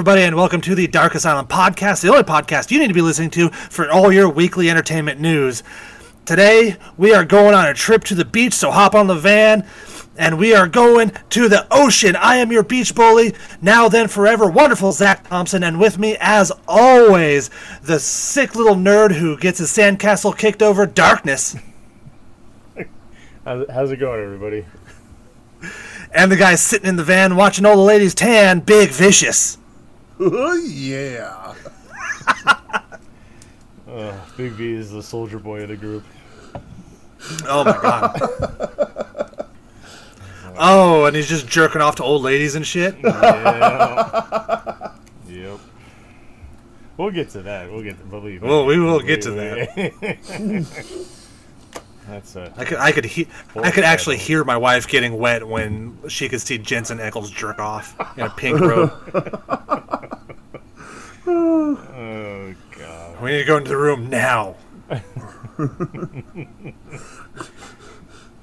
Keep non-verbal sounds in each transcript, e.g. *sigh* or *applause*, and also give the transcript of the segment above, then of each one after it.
everybody, and welcome to the Dark Asylum podcast, the only podcast you need to be listening to for all your weekly entertainment news. Today, we are going on a trip to the beach, so hop on the van, and we are going to the ocean. I am your beach bully, now then forever, wonderful Zach Thompson, and with me, as always, the sick little nerd who gets his sandcastle kicked over, Darkness, How's, how's it going, everybody? and the guy sitting in the van watching all the ladies tan, Big Vicious. Oh *laughs* yeah. *laughs* Uh, Big V is the soldier boy of the group. Oh my god. *laughs* oh, and he's just jerking off to old ladies and shit. Yeah. yep. We'll get to that. We'll get to believe. me. Well, we will get to that. that. That's uh, I could, I could, he- I could actually hear my wife getting wet when she could see Jensen Ackles jerk off in a pink robe. oh god. We need to go into the room now.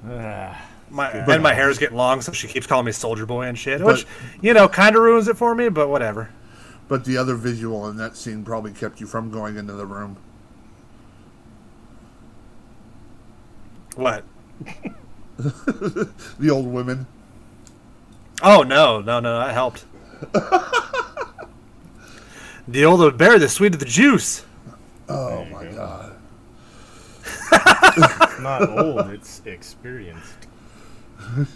Ah, My and my hair is getting long, so she keeps calling me Soldier Boy and shit, which you know kind of ruins it for me, but whatever. But the other visual in that scene probably kept you from going into the room. What? *laughs* The old women. Oh no, no, no, that helped. *laughs* the older the bear, the sweeter the juice. Oh my go. god. it's not *laughs* old. It's experienced.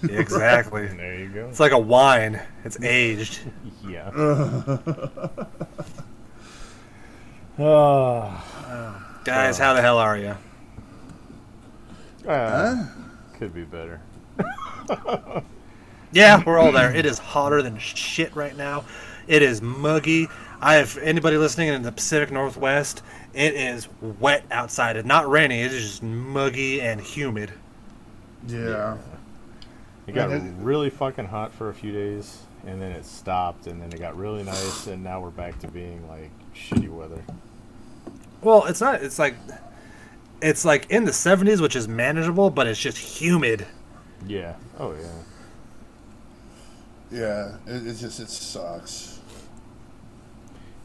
Exactly. There you go. It's like a wine. It's aged. Yeah. Ah. Guys, how the hell are you? Ah, could be better. *laughs* Yeah, we're all there. It is hotter than shit right now. It is muggy. I have anybody listening in the Pacific Northwest. It is wet outside. It's not rainy. It is just muggy and humid. Yeah. It got it- really fucking hot for a few days, and then it stopped, and then it got really nice, and now we're back to being like shitty weather. Well, it's not. It's like it's like in the 70s, which is manageable, but it's just humid. Yeah. Oh yeah. Yeah. It, it's just it sucks.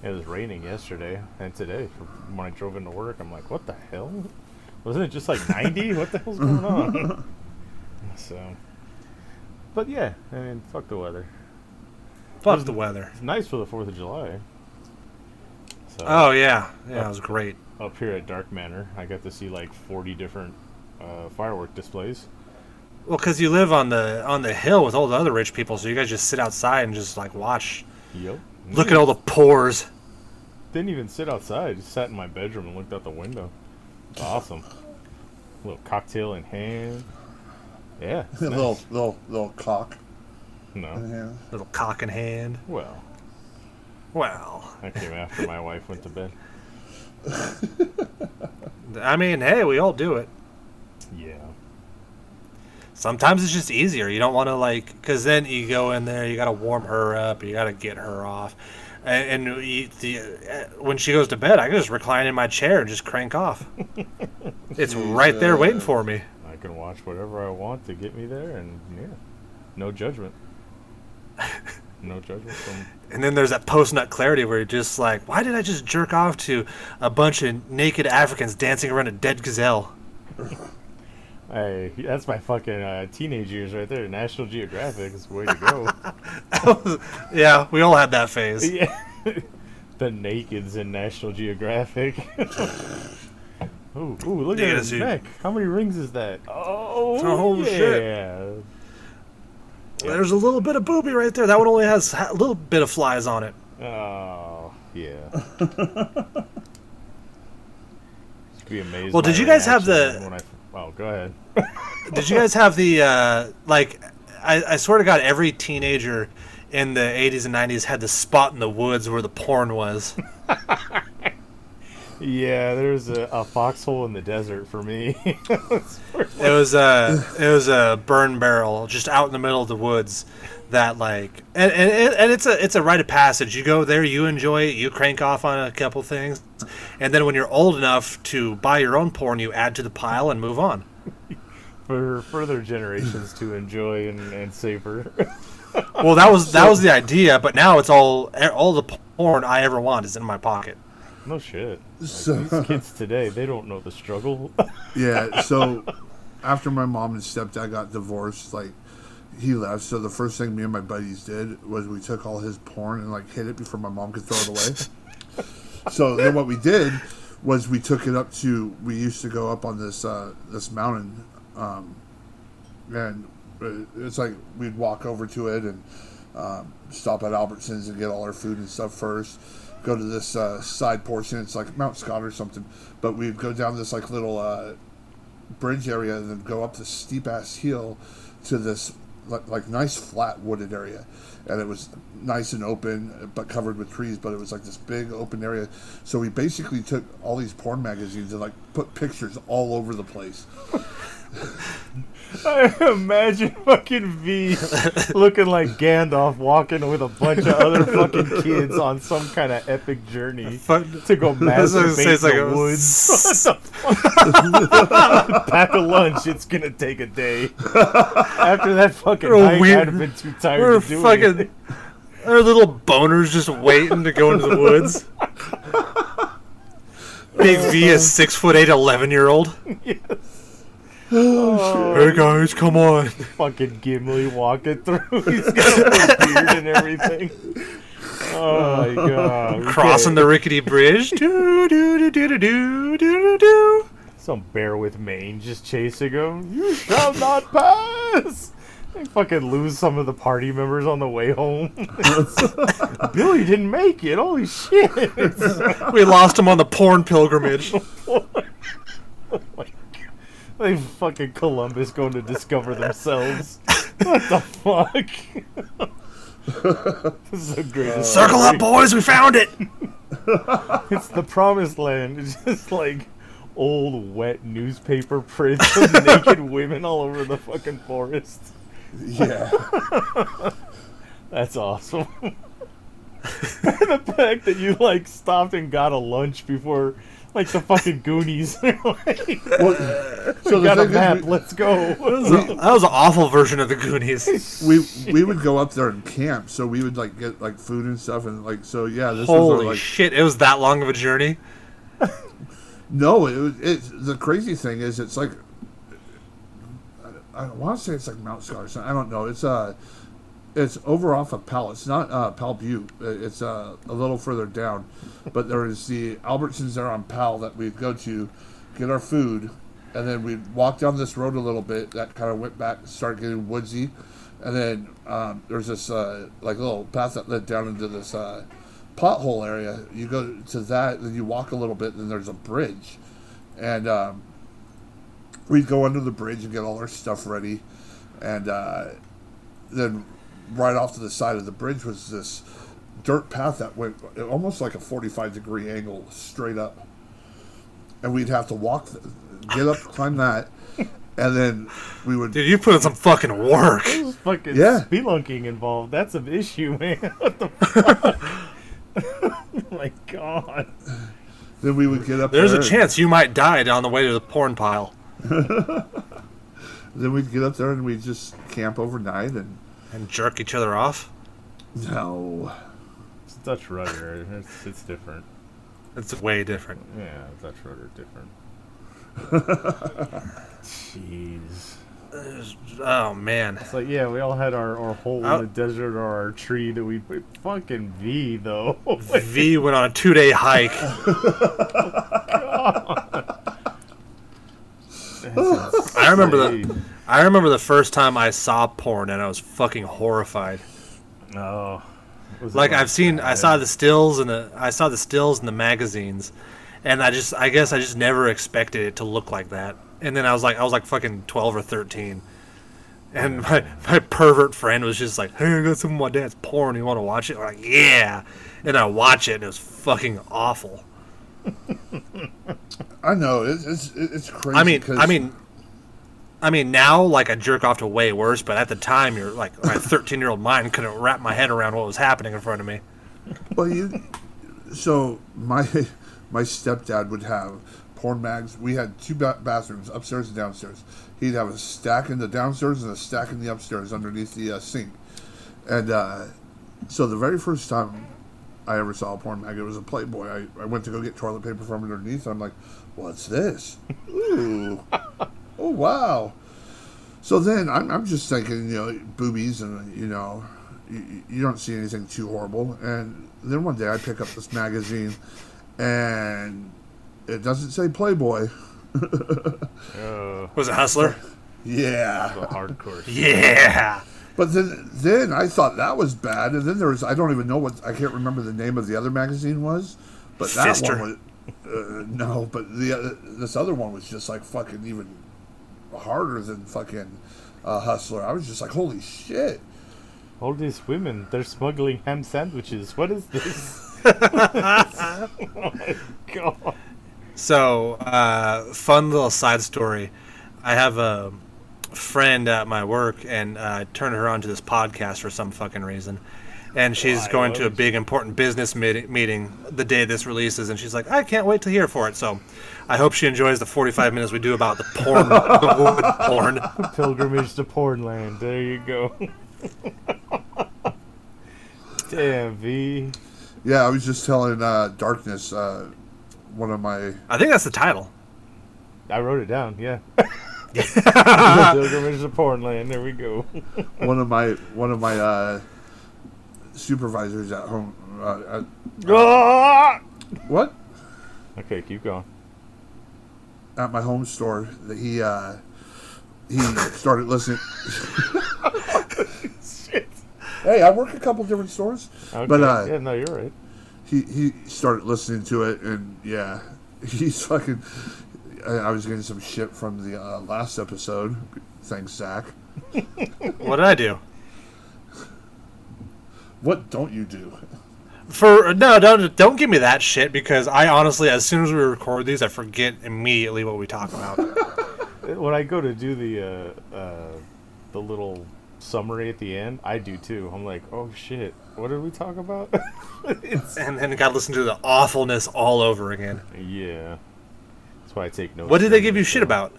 It was raining yesterday and today. When I drove into work, I'm like, "What the hell? Wasn't it just like *laughs* 90? what the hell's going on?" so, but yeah, I mean, fuck the weather. Fuck the weather. It's nice for the Fourth of July. So Oh yeah, yeah, it was great. Up here at Dark Manor, I got to see like 40 different uh, firework displays. Well, because you live on the on the hill with all the other rich people, so you guys just sit outside and just like watch. Yep. Look at all the pores. Didn't even sit outside. Just sat in my bedroom and looked out the window. It's awesome. little cocktail in hand. Yeah. it's *laughs* little little little cock. No. Yeah. Little cock in hand. Well, Well, I came after my wife went to bed. *laughs* I mean, hey, we all do it. Yeah. Sometimes it's just easier. You don't want to like, because then you go in there, you got to warm her up, you got to get her off, and, and you, the, uh, when she goes to bed, I can just recline in my chair and just crank off. *laughs* it's right there waiting for me. I can watch whatever I want to get me there, and yeah, no judgment. *laughs* No judgment from. And then there's that post nut clarity where you're just like, why did I just jerk off to a bunch of naked Africans dancing around a dead gazelle? *laughs* Hey, that's my fucking uh, teenage years right there. National Geographic is the way to go. *laughs* yeah, we all had that phase. *laughs* yeah. the nakeds in National Geographic. ooh, look at his neck. How many rings is that? Oh, Oh, yeah. shit. There's a little bit of booby right there. That one only has a little bit of flies on it. Oh, yeah. *laughs* Should be amazed. Well, did you guys have the- When I, oh, go ahead. *laughs* Did you guys have the uh, like? I, I swear to God, every teenager in the '80s and '90s had the spot in the woods where the porn was. *laughs* Yeah, there's a, a foxhole in the desert for me. *laughs* It was a it was a burn barrel just out in the middle of the woods. That like and, and and it's a it's a rite of passage. You go there, you enjoy it, you crank off on a couple things, and then when you're old enough to buy your own porn, you add to the pile and move on. for further generations to enjoy and, and savor. well, that was that was the idea, but now it's all all the porn I ever want is in my pocket. No shit. Like, So- these kids today, they don't know the struggle. *laughs* Yeah, so after my mom and stepdad got divorced, like he left. So the first thing me and my buddies did was we took all his porn and like hid it before my mom could throw it away. *laughs* so then what we did was we took it up to we used to go up on this uh, this mountain, um, and uh, it's like we'd walk over to it and um, stop at Albertsons and get all our food and stuff first. Go to this uh, side portion. It's like Mount Scott or something. But we'd go down this like little uh, bridge area and then go up this steep ass hill to this like, like nice flat wooded area. And it was nice and open, but covered with trees. But it was like this big open area. So we basically took all these porn magazines and like put pictures all over the place. *laughs* I imagine fucking V looking like Gandalf walking with a bunch of other fucking kids on some kind of epic journey *laughs* to go That's *laughs* what I was masturbate like the woods. The fuck? Pack a lunch. It's gonna take a day. After that fucking night, weird- I'd have been too tired We're to do fucking. anything. Our little boners just waiting to go into the woods. Big V, a six foot eight, 11 year old. Oh, hey guys, come on! Fucking Gimli walking through. *laughs* He's got a beard and everything. Oh my god! *laughs* Crossing okay. the rickety bridge. do do do do do do do. Some bear with mane just chasing him. You shall not pass. They fucking lose some of the party members on the way home. *laughs* Billy didn't make it. Holy shit! we lost him on the porn pilgrimage they fucking Columbus going to discover themselves. What the fuck? *laughs* this is the greatest. Circle up, boys, we found it. *laughs* It's the promised land. It's just like old wet newspaper prints of *laughs* naked women all over the fucking forest. Yeah. That's awesome. the fact that you like stopped and got a lunch before like the fucking Goonies. They're *laughs* like, Well, so the got a map, we- let's go. That was, a, that was an awful version of the Goonies. *laughs* we we would go up there and camp, so we would like get like food and stuff, and like so yeah. This was Holy our, like shit, it was that long of a journey. *laughs* no, it was it. The crazy thing is, it's like I, I want to say it's like Mount Scott. I don't know. It's uh, it's over off of Powell. It's not uh Powell Butte. Uh, It's uh a little further down, but there is the Albertsons there on Powell that we'd go to, get our food, and then we'd walk down this road a little bit that kind of went back, started getting woodsy, and then um, there's this uh, like little path that led down into this uh, pothole area. You go to that, then you walk a little bit, and then there's a bridge, and um, we'd go under the bridge and get all our stuff ready, and uh, then right off to the side of the bridge was this dirt path that went almost like a 45 degree angle straight up and we'd have to walk get up *laughs* climb that and then we would Dude, you put in some fucking work. There's fucking Yeah. spelunking involved. That's an issue, man. *laughs* What the fuck? oh *laughs* my god. then we would get up There's there a chance you might die down the way to the porn pile. then we'd get up there and we'd just camp overnight and And jerk each other off. no It's Dutch rudder. It's, it's different. It's way different. Yeah, Dutch rudder different. *laughs* Jeez. Oh man. It's like, yeah, we all had our, our hole Oh. in the desert or our tree that we put. Fucking V, though. *laughs* V went on a two day hike. *laughs* I remember the I remember the first time I saw porn and I was fucking horrified. Oh. Like I've seen I saw the stills and the I saw the stills in the magazines and I just I guess I just never expected it to look like that. And then I was like I was like fucking 12 or 13. And my, my pervert friend was just like, "Hey, I got some of my dad's porn. You want to watch it?" I'm like, "Yeah." And I watch it, and it was fucking awful. *laughs* i know it's it's, it's crazy I mean, 'cause- I mean, I mean, now like I jerk off to way worse, but at the time, you're like my *laughs* 13 year old mind couldn't wrap my head around what was happening in front of me. Well, you. So my my stepdad would have porn mags. We had two ba- bathrooms, upstairs and downstairs. He'd have a stack in the downstairs and a stack in the upstairs underneath the uh, sink. And uh, so the very first time I ever saw a porn mag, it was a Playboy. I, I went to go get toilet paper from underneath. And I'm like, what's this? *laughs* Ooh. Oh, wow. So then I'm, I'm just thinking, you know, boobies and, you know, you, you don't see anything too horrible. And then one day I pick up this magazine and it doesn't say Playboy. *laughs* Uh, Was it Hustler? Yeah. the hardcore. *laughs* Yeah. But then, then I thought that was bad, and then there was I don't even know what I can't remember the name of the other magazine was, but that Fister. one was uh, no, but the uh, this other one was just like fucking even harder than fucking uh, Hustler. I was just like, holy shit! All these women, they're smuggling ham sandwiches. What is this? *laughs* *laughs* oh my god. So, uh, fun little side story. I have a friend at my work, and uh, I turned her on to this podcast for some fucking reason. And she's Why? going to a big important business meet- meeting the day this releases, and she's like, "I can't wait to hear for it." So, I hope she enjoys the 45 minutes we do about the porn, the *laughs* woman porn. Pilgrimage to Pornland. There you go. *laughs* Damn, V. Yeah, I was just telling uh, Darkness, uh, one of my I think that's the title. I wrote it down, yeah. *laughs* Pilgrimage to Pornland. There we go. one of my one of my uh, supervisors at home. Uh, at, Ah! what? okay, keep going. at my home store that he uh, he started listening. *laughs* Shit. hey, I work a couple different stores, Okay. but uh, yeah, no, you're right. he he started listening to it, and yeah, *laughs* he's fucking. I, I was getting some shit from the uh, last episode. Thanks, Zach. What did I do? What don't you do? For no, don't don't give me that shit because I honestly, as soon as we record these, I forget immediately what we talk about. *laughs* *laughs* When I go to do the uh, uh, the little summary at the end, I do too. I'm like, oh shit, what did we talk about? *laughs* and then got to listen to the awfulness all over again. yeah, that's why I take notes. What did they give you shit show. about?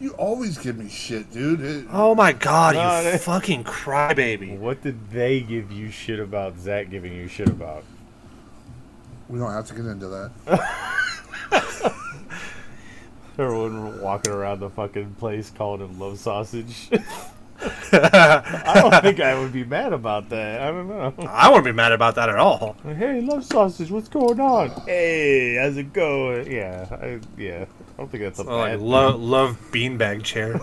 You always give me shit, dude. It, Oh my god, No, you they- fucking crybaby! What did they give you shit about? Zach giving you shit about? we don't have to get into that. *laughs* Everyone walking around the fucking place calling him love sausage. *laughs* I don't *laughs* think I would be mad about that. I don't know. I wouldn't be mad about that at all. Hey, love sausage, what's going on? Hey, how's it going? Yeah, I, yeah. I don't think that's a like bad lo- love beanbag chair.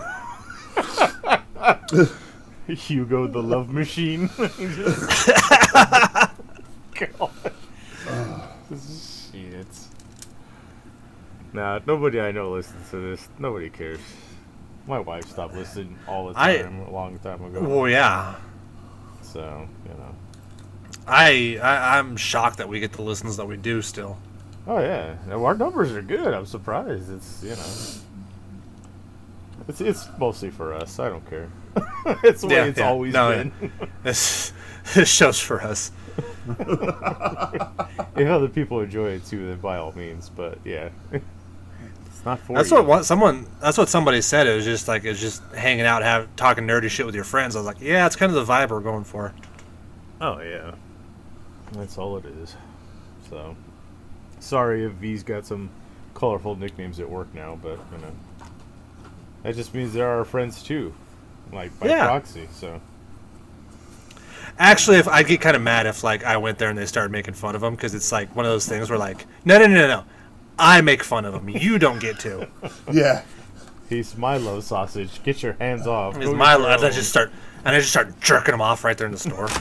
*laughs* Hugo the love machine. *laughs* God. Shit. Nah, nobody I know listens to this. Nobody cares. My wife stopped listening all the time a long time ago. Well, yeah. So, you know. I, I I'm shocked that we get the listens that we do still. Oh yeah, our numbers are good. I'm surprised. It's you know, it's it's mostly for us. I don't care. *laughs* it's the way it's yeah. always No, been. This *laughs* this show's for us. *laughs* if other people enjoy it too, then by all means. But yeah, it's not for That's you. what one, someone. That's what somebody said. It was just like it's just hanging out, have talking nerdy shit with your friends. I was like, yeah, it's kind of the vibe we're going for. Oh yeah, that's all it is. So sorry if V's got some colorful nicknames at work now, but you know, that just means they're our friends too, like by Yeah. proxy. So. Actually, if I'd get kind of mad if like I went there and they started making fun of them because it's like one of those things where like, no, no, no, no, no, I make fun of them. You don't get to. *laughs* Yeah. He's my love sausage. Get your hands off. It's Go my. get your And I just start and I just start jerking him off right there in the store. *laughs*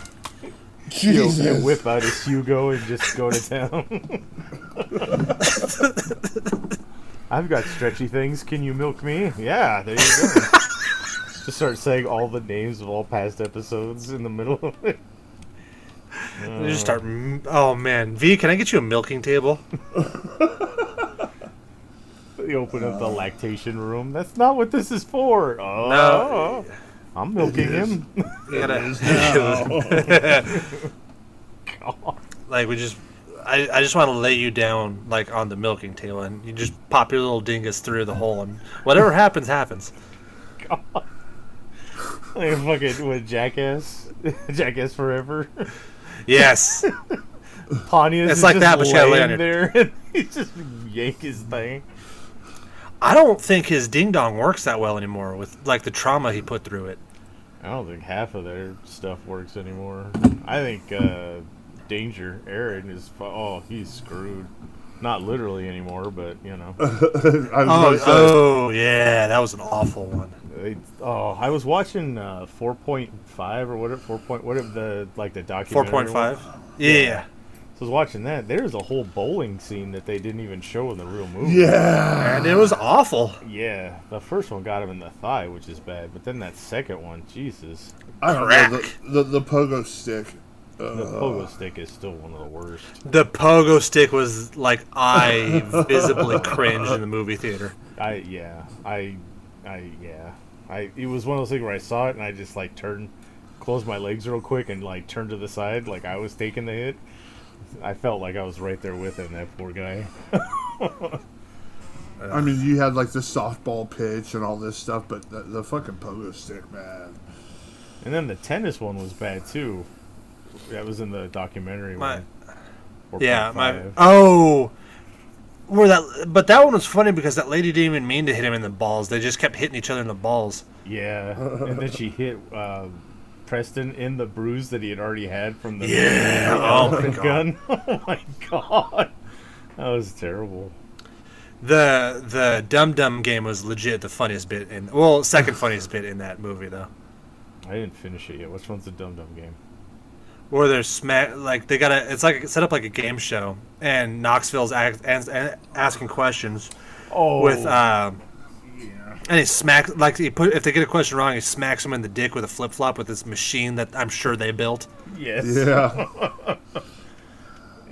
He'll, Jesus. he'll whip out his Hugo and just go to town. I've got stretchy things. Can you milk me? Yeah, there you go. just start saying all the names of all past episodes in the middle of it. They just start. Oh man, V, can I get you a milking table? They open up the lactation room. That's not what this is for. Oh, No. I'm milking him. *laughs* You gotta. God. *laughs* *laughs* like we just I, I just want to lay you down like on the milking table and you just pop your little dingus through the hole and whatever happens happens God. like fucking with Jackass, Jackass Forever. Yes. Pontius It's is like just that, but you laying there. And he just yank his thing. I don't think his ding dong works that well anymore with like the trauma he put through it. I don't think half of their stuff works anymore. I think uh, Danger Ehren is oh he's screwed. Not literally anymore, but you know. *laughs* I was Oh, gonna say, oh yeah, that was an awful one. They, oh, I was watching uh, 4.5 or whatever 4. Point, whatever the like the documentary. point five. was. Yeah. So I was watching that. There's a whole bowling scene that they didn't even show in the real movie. yeah. And it was awful. Yeah, the first one got him in the thigh, which is bad. But then that second one, Jesus, I don't know. The, the, the pogo stick. the Uh, pogo stick is still one of the worst. The pogo stick was like I *laughs* visibly cringed in the movie theater. I yeah, I, I yeah, I. It was one of those things where I saw it and I just like turned, closed my legs real quick and like turned to the side like I was taking the hit. I felt like I was right there with him. That poor guy. *laughs* I mean, you had like the softball pitch and all this stuff, but the, the fucking pogo stick, man. And then the tennis one was bad too. That was in the documentary. My- one. Yeah, my oh, where that? But that one was funny because that lady didn't even mean to hit him in the balls. They just kept hitting each other in the balls. Yeah, and then she hit uh, Preston in the bruise that he had already had from the Yeah, oh my gun. *laughs* Oh my god, that was terrible. The the Dum Dum game was legit the funniest bit in well second funniest bit in that movie though. I didn't finish it yet. Which one's the Dum Dum game? Where they're smack like they gotta it's like set up like a game show and Knoxville's act, and, and asking questions Oh, with um. And he smacks like he put if they get a question wrong he smacks them in the dick with a flip flop with this machine that I'm sure they built. yes, Yeah.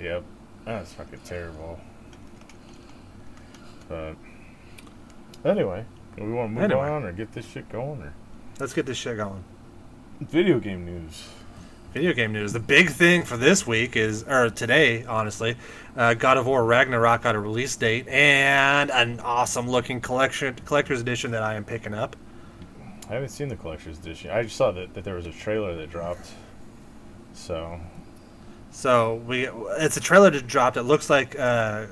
*laughs* yep, that's fucking terrible. But anyway, do we want to move Anyway. on or get this shit going or Let's get this shit going. video game news? Video game news. The big thing for this week is, or today, honestly, uh, God of War Ragnarok got a release date and an awesome looking collection collector's edition that I am picking up. I haven't seen the collector's edition. I just saw that, that there was a trailer that dropped. So So we, it's a trailer that dropped. It looks like uh,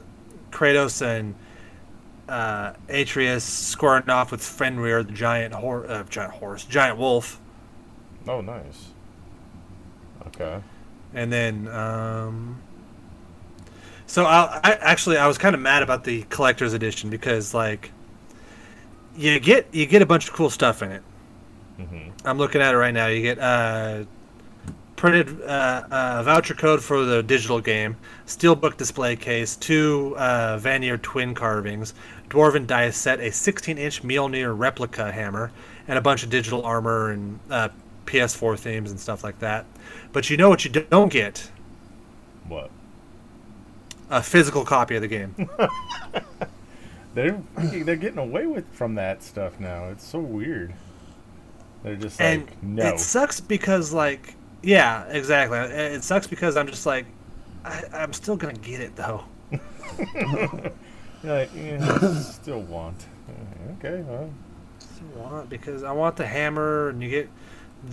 Kratos and uh, Atreus squaring off with Fenrir, the giant hor- uh, giant horse, giant wolf, Oh, nice. Okay. and then. Um, so I, I actually I was kind of mad about the collector's edition because like you get you get a bunch of cool stuff in it. hmm I'm looking at it right now. You get uh, printed uh, uh, voucher code for the digital game, steelbook display case, two uh, Vanir twin carvings, dwarven dice set, a 16-inch Mjolnir replica hammer, and a bunch of digital armor and uh, PS4 themes and stuff like that. But you know what you don't get? What? A physical copy of the game. *laughs* They're they're getting away with from that stuff now. It's so weird. They're just like and no. it sucks because like yeah exactly it sucks because i'm just like I, i'm still gonna get it though You're *laughs* like, yeah, still want. Okay, well, Still want because i want the hammer and you get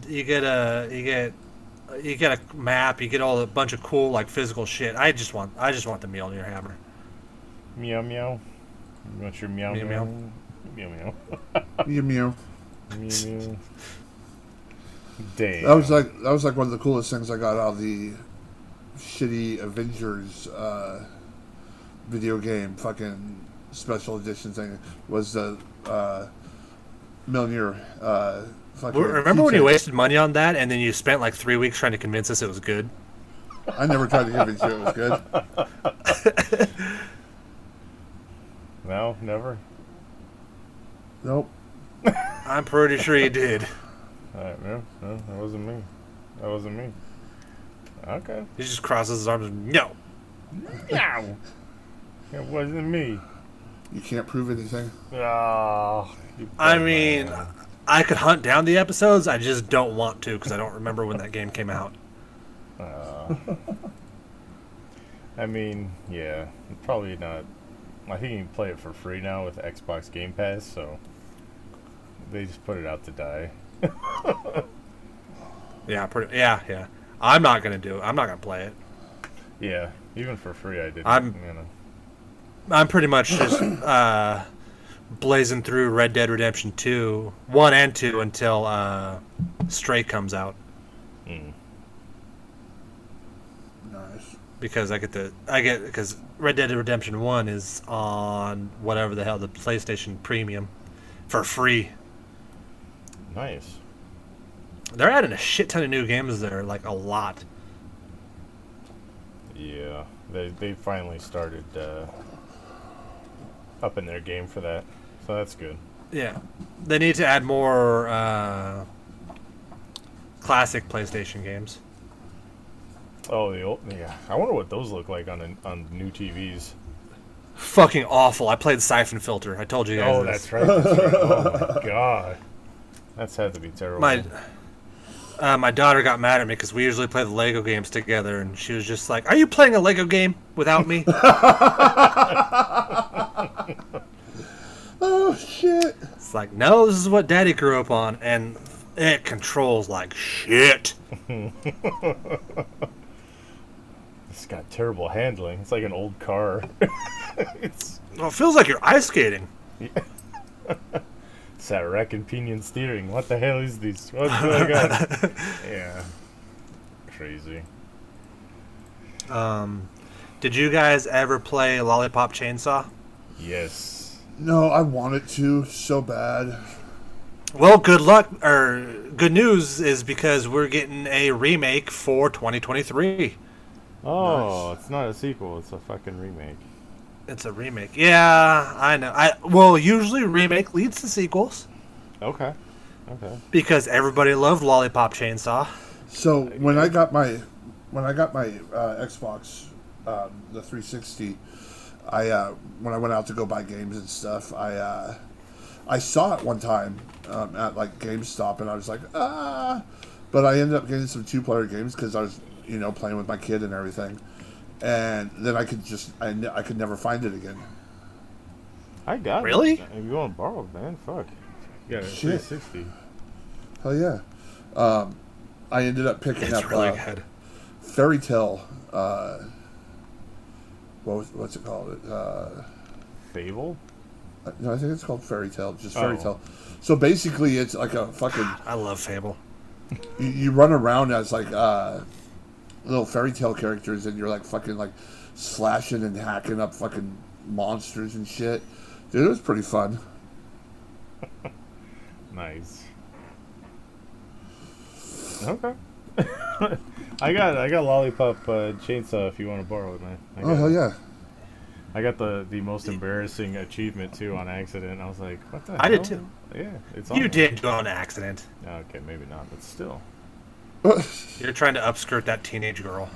you get a you get you get a map you get all a bunch of cool like physical shit i just want i just want the Mjolnir hammer meow meow. You want your meow Meow, meow? meow. Meow meow. Mew mew. meow meow. *laughs* Damn. That was like that was like one of the coolest things I got out of the shitty Avengers uh, video game fucking special edition thing was the uh, Mjolnir uh, fucking. Remember when you wasted money on that and then you spent like three weeks trying to convince us it was good I never tried to convince you it was good. *laughs* no, never. Nope. *laughs* i'm pretty sure you did All right, no, no, that wasn't me. That wasn't me. Okay. he just crosses his arms and no Meow. It wasn't me. You can't prove anything. Oh, I mean, man. I could hunt down the episodes. I just don't want to because I don't remember when that game came out. Uh, I mean, yeah, probably not. I think you can play it for free now with Xbox Game Pass, so they just put it out to die. *laughs* Yeah, pretty. Yeah, yeah. I'm not gonna do it. I'm not gonna play it. Yeah, even for free, I did. I'm- You know. I'm pretty much just uh, blazing through Red Dead Redemption 2, 1 and 2 until uh, Stray comes out Mm. Nice. because I get the I get because Red Dead Redemption 1 is on whatever the hell the PlayStation Premium for free. Nice. They're adding a shit ton of new games there, like a lot. Yeah, they they finally started uh, upping their game for that, so that's good. Yeah, they need to add more uh, classic PlayStation games. Oh, the old yeah. I wonder what those look like on a, on new TVs. Fucking awful. I played Siphon Filter. I told you guys. Oh, this. that's right. That's right. Oh my *laughs* god, that's had to be terrible. My uh, my daughter got mad at me because we usually play the Lego games together, and she was just like, "Are you playing a Lego game without me?" *laughs* *laughs* Oh shit! it's like, no, this is what Daddy grew up on, and it controls like shit. *laughs* It's got terrible handling. It's like an old car. *laughs* it's Well, it feels like you're ice skating. *laughs* it's that rack and pinion steering. What the hell is this? What's going on? yeah, crazy. Um, did you guys ever play Lollipop Chainsaw? Yes. No, I wanted to so bad. Well, good luck or good news is because we're getting a remake for 2023. Oh, it's not a sequel. It's a fucking remake. It's a remake. Yeah, I know. I well, usually remake leads to sequels Okay. Okay. because everybody loved Lollipop Chainsaw. So when I got my when I got my uh, Xbox, um, the 360, I uh, when I went out to go buy games and stuff, I uh, I saw it one time um, at like GameStop, and I was like, ah. But I ended up getting some two player games because I was you know playing with my kid and everything, and then I could just I, ne- I could never find it again. I got Really? it. If you want to borrow it, man, fuck. Yeah, got a Shit. 360. Hell yeah. Um, I ended up picking It's up really uh. Fairy Tale. Uh, what was, what's it called? Uh, Fable? no, I think it's called Fairy Tale. Just Fairy Oh. Tale. So basically, it's like a fucking. I love Fable. You, you run around as like uh, little fairy tale characters, and you're like fucking like slashing and hacking up fucking monsters and shit. Dude, it was pretty fun. *laughs* Nice. Okay. *laughs* I got I got lollipop uh, chainsaw if you want to borrow it, man. I Oh got, hell yeah! I got the the most embarrassing achievement too on accident. I was like, what the? I did too. Yeah, it's all You on did do on accident. Okay, maybe not, but still. *laughs* You're trying to upskirt that teenage girl.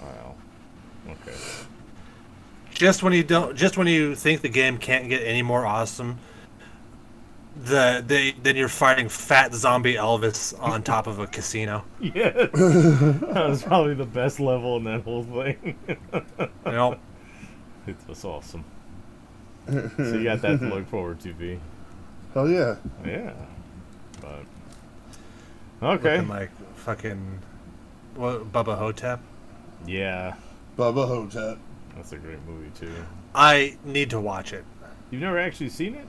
Wow. Okay. Just when you don't, just when you think the game can't get any more awesome, the they then you're fighting fat zombie Elvis on top of a casino. *laughs* Yes. that was probably the best level in that whole thing. *laughs* You know, it was awesome. So you got that to look forward to, V. Hell yeah! Yeah. But okay. looking like fucking what Bubba Ho-Tep. Yeah, Bubba Ho-Tep. that's a great movie too. I need to watch it. You've never actually seen it?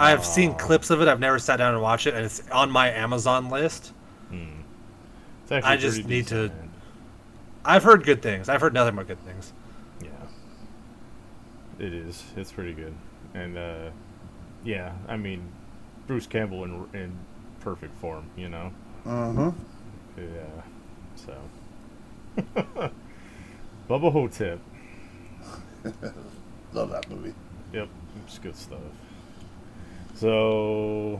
I've seen clips of it. I've never sat down and watched it, and it's on my Amazon list. Hmm. It's actually I just pretty need to- man. I've heard good things. I've heard nothing but good things. Yeah. It is. It's pretty good. And uh yeah, I mean Bruce Campbell in in perfect form, you know. Uh huh. Yeah. So *laughs* Bubba Ho-Tep. *laughs* Love that movie. Yep, it's good stuff. So,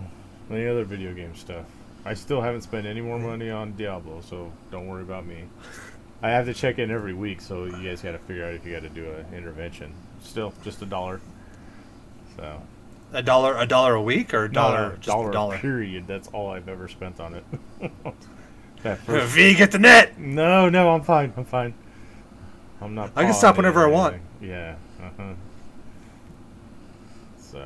any other video game stuff? I still haven't spent any more money on Diablo, so don't worry about me. *laughs* I have to check in every week, so you guys got to figure out if you got to do an intervention. Still, just a dollar. So, A dollar, a dollar a week, or a dollar, No, just dollar, a dollar. period. That's all I've ever spent on it. *laughs* that first, *laughs* v, get the net. no, no, I'm fine. I'm fine. I'm not. I can stop whenever I want. Yeah. Uh-huh.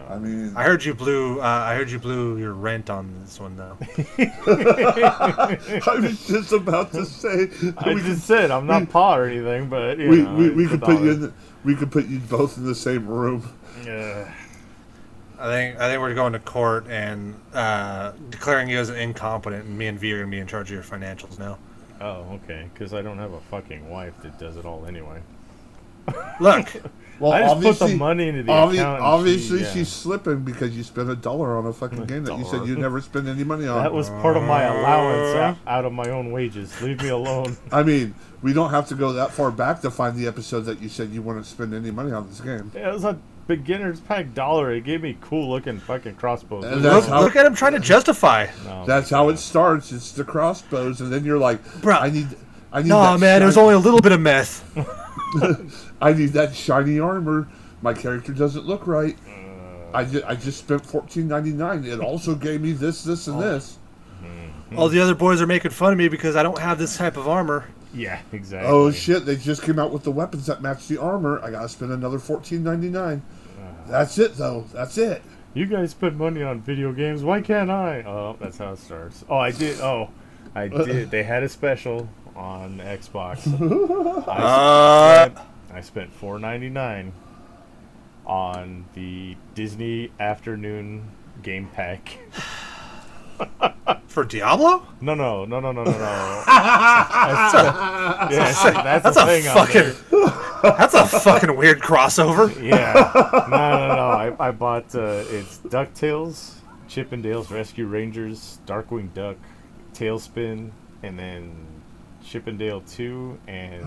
So I mean, I heard you blew. Uh, I heard you blew your rent on this one though. *laughs* I was just about to say I we just said I'm not pot or anything, but you we, know, we, we could put you in the, we could put you both in the same room. Yeah. I think I think we're going to court and uh, declaring you as an incompetent, and me and V are gonna be in charge of your financials now. Oh, okay. Because I don't have a fucking wife that does it all anyway. Look, *laughs* Well, I just put the obviously, money into the obvi- account. and she- obviously yeah. she's slipping because you spent a dollar on a fucking game that you said dollar. you never spend any money on. That was part of my allowance out, out of my own wages. Leave me alone. *laughs* I mean, we don't have to go that far back to find the episode that you said you wouldn't spend any money on this game. Yeah, it was a beginner's pack dollar. It gave me cool looking fucking crossbows. And that's look, how- look at him trying to justify. no, That's how it starts. It's the crossbows, and then you're like, Bruh. I need, I need. No, that man, it was only a little bit of meth. *laughs* *laughs* I need that shiny armor. My character doesn't look right. I just, I just spent fourteen ninety nine. It also gave me this, this, Oh. and this. Mm-hmm. All the other boys are making fun of me because I don't have this type of armor. Yeah, exactly. Oh shit! They just came out with the weapons that match the armor. I gotta spend another fourteen ninety nine. Uh-huh. That's it, though. That's it. You guys spend money on video games. Why can't I? Oh, that's how it starts. Oh, I did. Oh, I uh. did. They had a special on Xbox. *laughs* I, Uh, spent, I spent four ninety nine on the Disney Afternoon Game Pack. for Diablo? No, no, no, no, no, no, no. I *laughs* spent- yeah, that's, That's a a fucking. That's a fucking weird crossover. *laughs* Yeah. No, no, no. I, I bought uh, it's DuckTales, Chip 'n Dale Rescue Rangers, Darkwing Duck, TaleSpin, and then Chip 'n Dale 2 and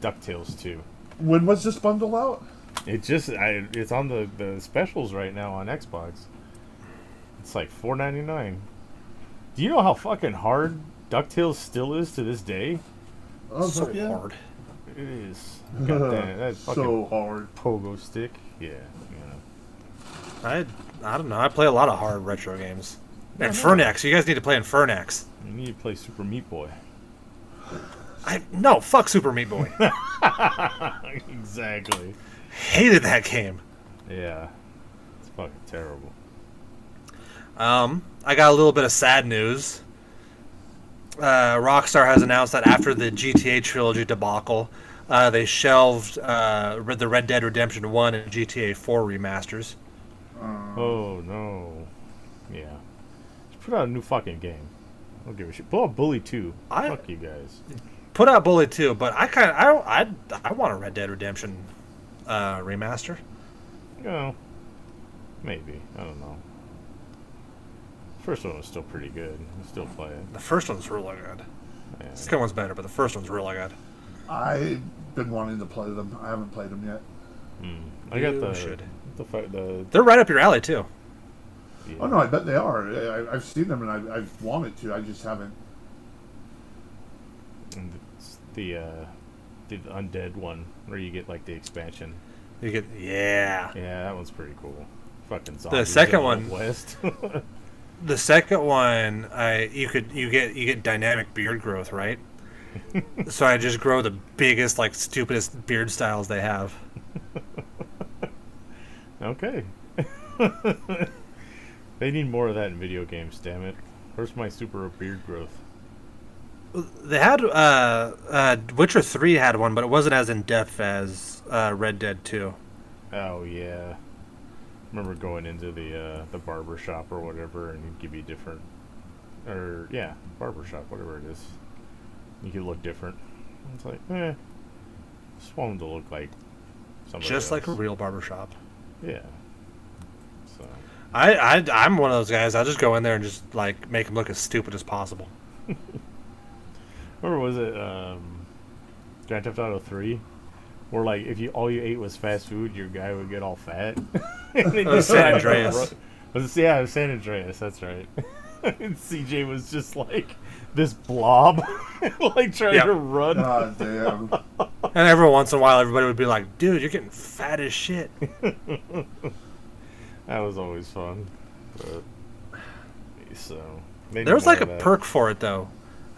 DuckTales 2. When was this bundle out? It just I, it's on the, the specials right now on Xbox. It's like four ninety nine. Do you know how fucking hard DuckTales still is to this day? Oh, so yeah. hard. It is. *laughs* God damn it, that fucking So hard. pogo stick. Yeah. yeah. I I don't know. I play a lot of hard retro games. And Fernax. You guys need to play in Fernax. You need to play Super Meat Boy. I no fuck Super Meat Boy. *laughs* exactly. Hated that game. Yeah. It's fucking terrible. Um, I got a little bit of sad news. Uh, Rockstar has announced that after the GTA trilogy debacle, uh, they shelved uh, the Red Dead Redemption 1 and GTA 4 remasters. Oh no. Yeah. Just put out a new fucking game. I don't give a shit. Pull out Bully 2. I- Fuck you guys. Put out Bully 2, but I kind of I I I want a Red Dead Redemption uh, remaster. No. Maybe. I don't know. First one was still pretty good. I still play it. The first one's really good. Yeah. The second one's better, but the first one's really good. I've been wanting to play them. I haven't played them yet. Mm. I got You the should. the fi- the, They're right up your alley too. yeah. Oh no, I bet they are. I, I've seen them and I, I've wanted to. I just haven't. And it's the uh the undead one where you get like the expansion. You get yeah. Yeah, that one's pretty cool. Fucking zombies The second one- West. *laughs* The second one, I you could you get you get dynamic beard growth, right? *laughs* so I just grow the biggest, like stupidest beard styles they have. okay. *laughs* they need more of that in video games, damn it. Where's my super beard growth? They had uh, uh, Witcher Three had one, but it wasn't as in depth as uh, Red Dead Two. Oh yeah. Remember going into the uh, the barber shop or whatever, and give you different, or yeah, barber shop, whatever it is. You could look different. It's like, eh, just want them to look like somebody Just like a real barber shop. yeah. So I, I I'm one of those guys. I'll just go in there and just like make them look as stupid as possible. *laughs* or was it um, Grand Theft Auto Three? Where like if you all you ate was fast food, your guy would get all fat. *laughs* and then Uh, San Andreas. Was it, yeah, it was San Andreas. That's right. *laughs* and CJ was just like this blob, *laughs* like trying Yep. to run. God damn. And every once in a while, everybody would be like, "Dude, you're getting fat as shit." That was always fun. But, so they There was like a that. perk for it though.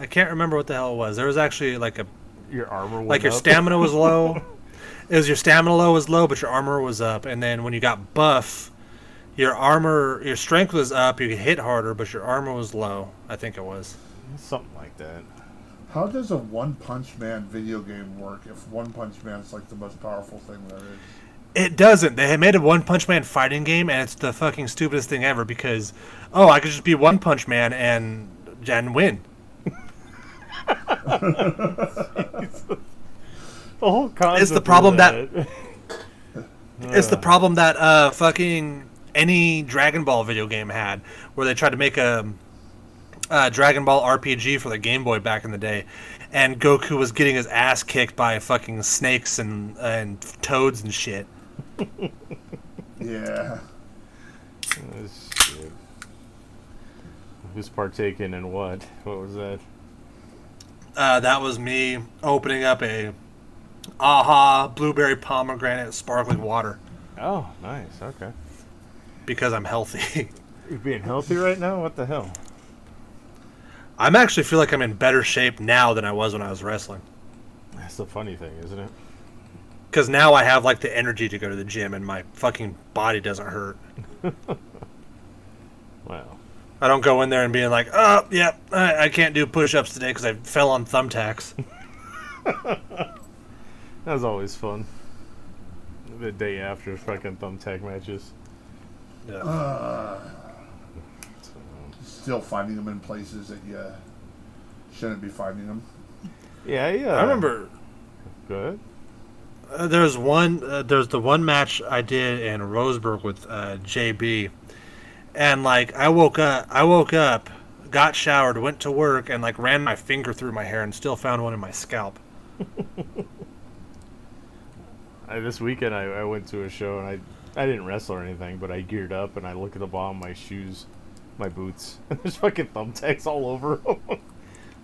I can't remember what the hell it was. There was actually like a Your armor, went like your up. stamina was low. *laughs* it was your stamina low was low, but your armor was up, and then when you got buff, your armor, your strength was up. You could hit harder, but your armor was low. I think it was. Something like that. How does a One Punch Man video game work if One Punch Man is like the most powerful thing there is? It doesn't. They had made a One Punch Man fighting game, and it's the fucking stupidest thing ever because, oh, I could just be One Punch Man and and win. The whole concept. It's the problem that- that It's the *laughs* problem that uh, fucking any Dragon Ball video game had, where they tried to make a, a Dragon Ball RPG for the Game Boy back in the day, and Goku was getting his ass kicked by fucking snakes and and toads and shit. *laughs* Yeah. Oh, shit. Who's partaking in what? What was that? Uh, that was me opening up a Aha blueberry pomegranate sparkling water Oh, nice. Okay. because I'm healthy. *laughs* You're being healthy right now? What the hell? I'm actually feel like I'm in better shape now than I was when I was wrestling. That's the funny thing, isn't it? Because now I have like the energy to go to the gym and my fucking body doesn't hurt. *laughs* Wow. I don't go in there and being like, oh, yeah, I, I can't do push ups today because I fell on thumbtacks. *laughs* That was always fun. The day after fucking thumbtack matches. Yeah. Uh, still finding them in places that you shouldn't be finding them. Yeah, yeah. I remember Good. uh, there's one, uh, there's the one match I did in Roseburg with uh, JB. And like, I woke up, I woke up, got showered, went to work, and like ran my finger through my hair and still found one in my scalp. I, this weekend I, I went to a show and I I didn't wrestle or anything, but I geared up and I look at the bottom of my shoes, my boots, *laughs* and there's fucking thumbtacks all over them.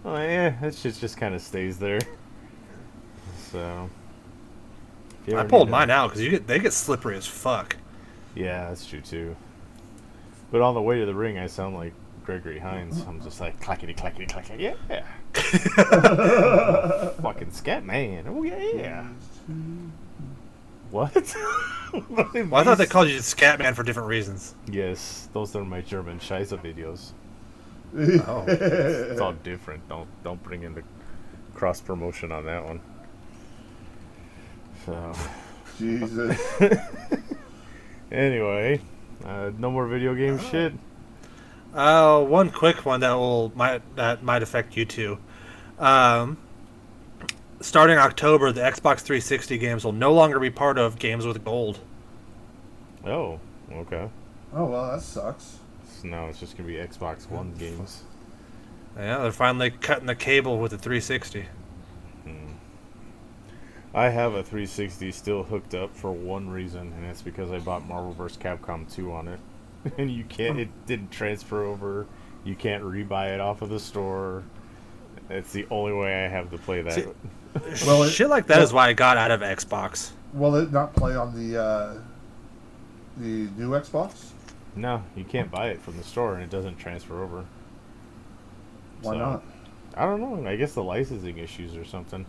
oh yeah, that shit just kind of stays there. So. I pulled mine out because you get they get slippery as fuck. Yeah, that's true too. But on the way to the ring, I sound like Gregory Hines. I'm just like clackety clackety clackety. Yeah. *laughs* Fucking scat man. Oh yeah. *laughs* What? *laughs* Well, I thought they called you Scatman for different reasons. Yes, those are my German Scheiße videos. Oh. It's all different. Don't don't bring in the cross promotion on that one. So Jesus. anyway, uh, no more video game shit. Uh, one quick one that will might that might affect you too. Um, starting October, the Xbox 360 games will no longer be part of Games with Gold. Oh, okay. oh well, that sucks. So now it's just gonna be Xbox One games. Yeah, they're finally cutting the cable with the 360. I have a 360 still hooked up for one reason, and it's because I bought Marvel vs. Capcom 2 on it. *laughs* and you can't, it didn't transfer over. You can't rebuy it off of the store. It's the only way I have to play that. See- *laughs* Well, it- Shit like that is why I got out of Xbox. Will it not play on the uh, the new Xbox? no, you can't buy it from the store, and it doesn't transfer over. Why So, not? I don't know. I guess the licensing issues or something.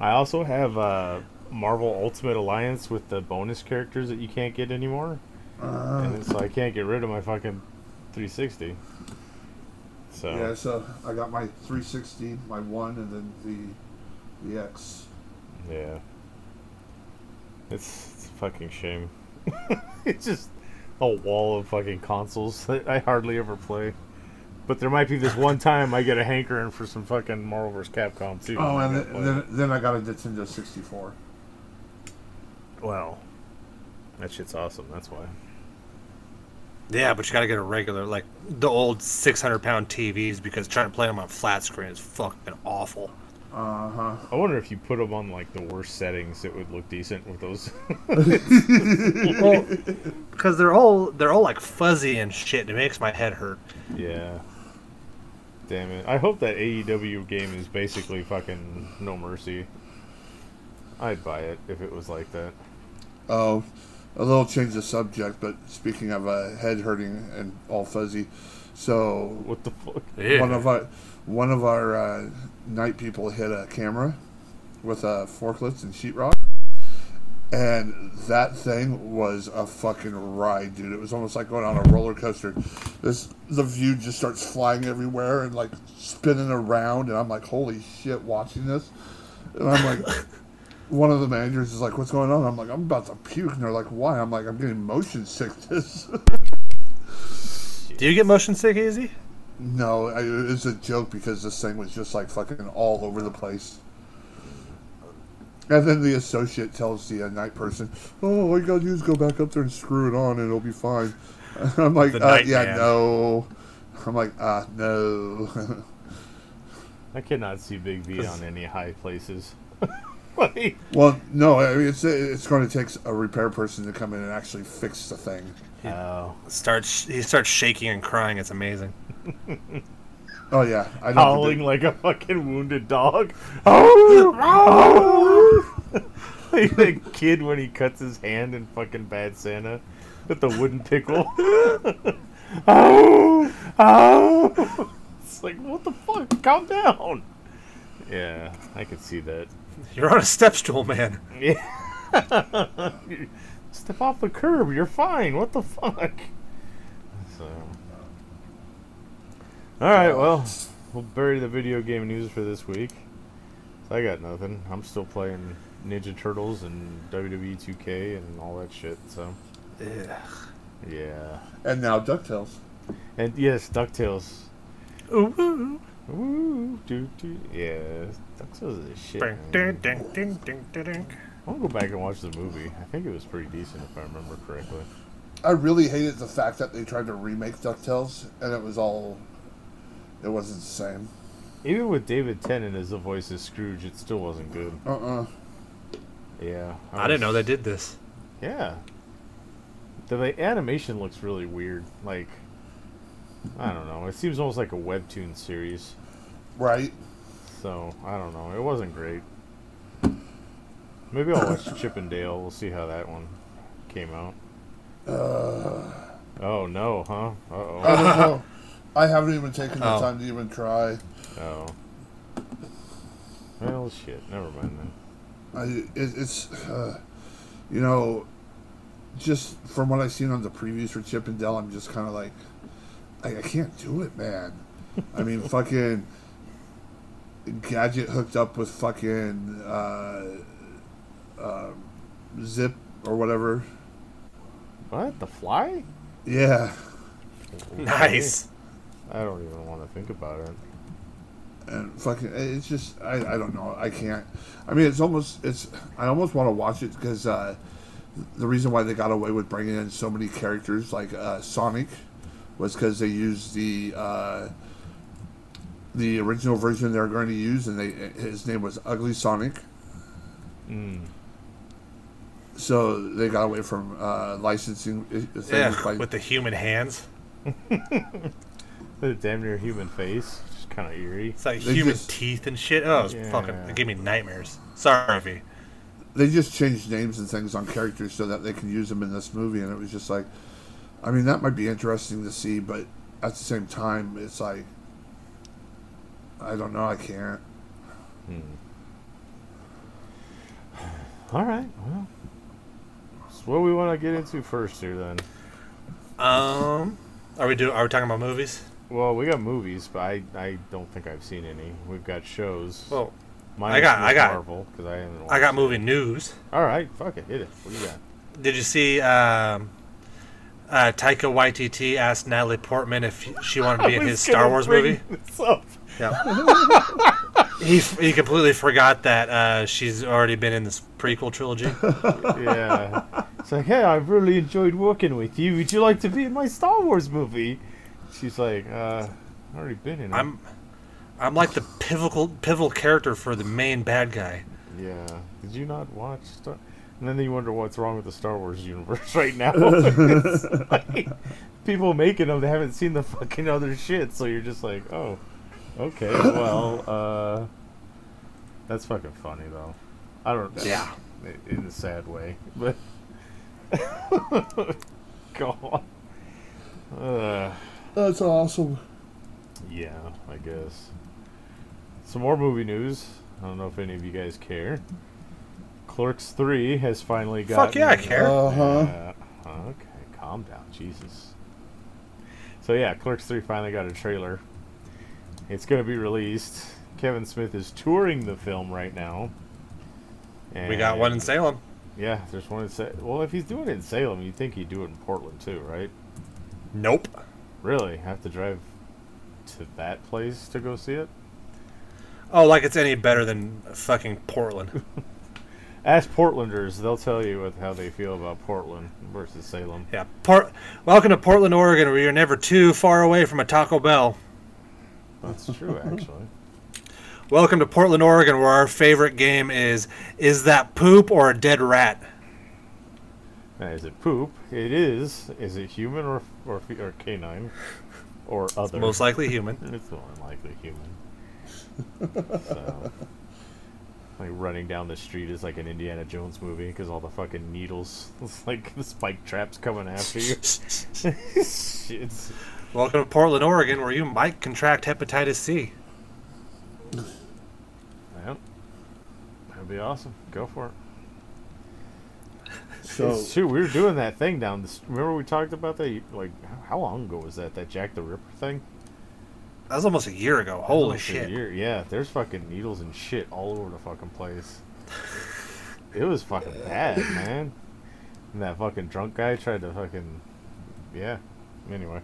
I also have uh, Marvel Ultimate Alliance with the bonus characters that you can't get anymore. Uh, and so I can't get rid of my fucking 360. So yeah, so I got my 360, my one, and then the the X. yeah, it's, it's a fucking shame. *laughs* it's just a wall of fucking consoles *laughs* that I hardly ever play. But there might be this one time I get a hankering for some fucking Marvel vs. Capcom too. Oh, and then, then then I got a Nintendo 64. well, that shit's awesome. That's why. Yeah, but you gotta get a regular, like the old 600 pound TVs because trying to play them on flat screen is fucking awful. Uh huh. I wonder if you put them on like the worst settings, it would look decent with those. *laughs* Well, because they're all they're all like fuzzy and shit. and It makes my head hurt. Yeah. Damn it. I hope that AEW game is basically fucking no mercy. I'd buy it if it was like that. Oh, a little change of subject, but speaking of uh, head hurting and all fuzzy, so What the fuck? one of our one of our uh, night people hit a camera with uh, forklifts and sheetrock, And that thing was a fucking ride, dude. It was almost like going on a roller coaster. This the view just starts flying everywhere and like spinning around, and I'm like, holy shit, watching this. And I'm like, *laughs* one of the managers is like, "What's going on?" I'm like, "I'm about to puke," and they're like, "Why?" I'm like, "I'm getting motion sickness." Do you get motion sick easy? no, I, was a joke because this thing was just like fucking all over the place. And then the associate tells the uh, night person, "Oh, all you gotta do is go back up there and screw it on, and it'll be fine." *laughs* And I'm like, uh, "Yeah, man. no." I'm like, "Ah, no." I cannot see Big V on any high places. *laughs* like, well, no, I mean, it's it's going to take a repair person to come in and actually fix the thing. oh, Starts he starts shaking and crying. It's amazing. *laughs* Oh yeah, I know. the howling like a fucking wounded dog. Oh, *laughs* like that kid when he cuts his hand in fucking Bad Santa with the wooden pickle. oh, *laughs* oh. It's like, what the fuck? Calm down. Yeah, I can see that. You're on a step stool, man. Yeah. *laughs* Step off the curb. You're fine. What the fuck? So. All right. Well, we'll bury the video game news for this week. I got nothing. I'm still playing Ninja Turtles and WWE 2K and all that shit. So Yeah. yeah. and now Ducktales. And yes, Ducktales. Ooh, ooh. Woo, doo, doo. Yeah, Ducktales is shit. Ding, man. ding, ding, ding, ding, ding, ding. I want to go back and watch the movie. I think it was pretty decent if I remember correctly. I really hated the fact that they tried to remake Ducktales, and it was all. It wasn't the same. Even with David Tennant as the voice of Scrooge, it still wasn't good. Uh uh Yeah. I didn't know they did this. Yeah. The like, animation looks really weird. Like, I don't know. It seems almost like a webtoon series. Right? So, I don't know. It wasn't great. Maybe I'll watch *laughs* Chip and Dale. We'll see how that one came out. Uh... Oh, no, huh? I Uh-oh. *laughs* don't know. I haven't even taken the Oh. time to even try. Oh. Well, shit. Never mind then. I, it, it's, uh, you know, just from what I've seen on the previews for Chip and Dale, I'm just kind of like, I, I can't do it, man. I mean, *laughs* fucking Gadget hooked up with fucking uh, uh, Zip or whatever. What? The Fly? Yeah. Nice. I don't even want to think about it. and fucking it's just I, I don't know I can't I mean it's almost it's I almost want to watch it because uh, the reason why they got away with bringing in so many characters like uh, Sonic was because they used the uh, the original version they're going to use and they his name was Ugly Sonic Mm. so they got away from uh, licensing things Yeah, by with the human hands. *laughs* The damn near human face. Just kind of eerie. It's like They human just- teeth and shit. Oh, it's Yeah. fucking. It gave me nightmares. Sorry, V. they just changed names and things on characters so that they can use them in this movie and it was just like i mean that might be interesting to see but at the same time it's like i don't know i can't Hmm. *sighs* All right. Well, so what we want to get into first here then? Um, are we do? Are we talking about movies? Well, we got movies, but I, I don't think I've seen any. We've got shows. Well, I got- I got- Marvel because I haven't. I got it. movie news. All right, fuck it, hit it. What do you got? Did you see? Um, uh, Taika Waititi asked Natalie Portman if she wanted to be *laughs* in his Star Wars movie. Yeah. *laughs* he f- he completely forgot that uh, she's already been in this prequel trilogy. *laughs* yeah. It's like, hey, I've really enjoyed working with you. Would you like to be in my Star Wars movie? She's like, uh, I've already been in it. I'm I'm like the pivotal pivotal character for the main bad guy. Yeah. Did you not watch Star? And then you wonder what's wrong with the Star Wars universe *laughs* right now. *laughs* It's like, people making them, they haven't seen the fucking other shit, so you're just like, oh, okay, well, *coughs* uh, that's fucking funny though. I don't. Yeah. In a sad way, but *laughs* God. Uh, that's awesome yeah, I guess. Some more movie news. I don't know if any of you guys care. Clerks Three has finally got. Fuck yeah, I care. Uh huh. Uh, okay, calm down, Jesus. So yeah, Clerks Three finally got a trailer. It's going to be released. Kevin Smith is touring the film right now. We got one in Salem. Yeah, there's one in Salem. Well, if he's doing it in Salem, you'd think he'd do it in Portland too, right? Nope. Really? Have to drive to that place to go see it? Oh, like it's any better than fucking Portland. *laughs* Ask Portlanders; they'll tell you what, how they feel about Portland versus Salem. yeah. Port. Welcome to Portland, Oregon, where you're never too far away from a Taco Bell. That's true, *laughs* actually. Welcome to Portland, Oregon, where our favorite game is is that poop or a dead rat? Now, is it poop? It is. Is it human or or, or canine or other? Most likely human. *laughs* It's more likely human. so, like running down the street is like an Indiana Jones movie because all the fucking needles, *laughs* it's like the spike traps coming after you. *laughs* Shit. Welcome to Portland, Oregon, where you might contract hepatitis C. Yep. That'd be awesome. Go for it. So It's true. We were doing that thing down this. Remember we talked about that? Like how- how long ago was that? That Jack the Ripper thing. That was almost a year ago. Holy almost a shit. year. Yeah, there's fucking needles and shit all over the fucking place. It was fucking bad, man. And that fucking drunk guy tried to fucking. Yeah. Anyway.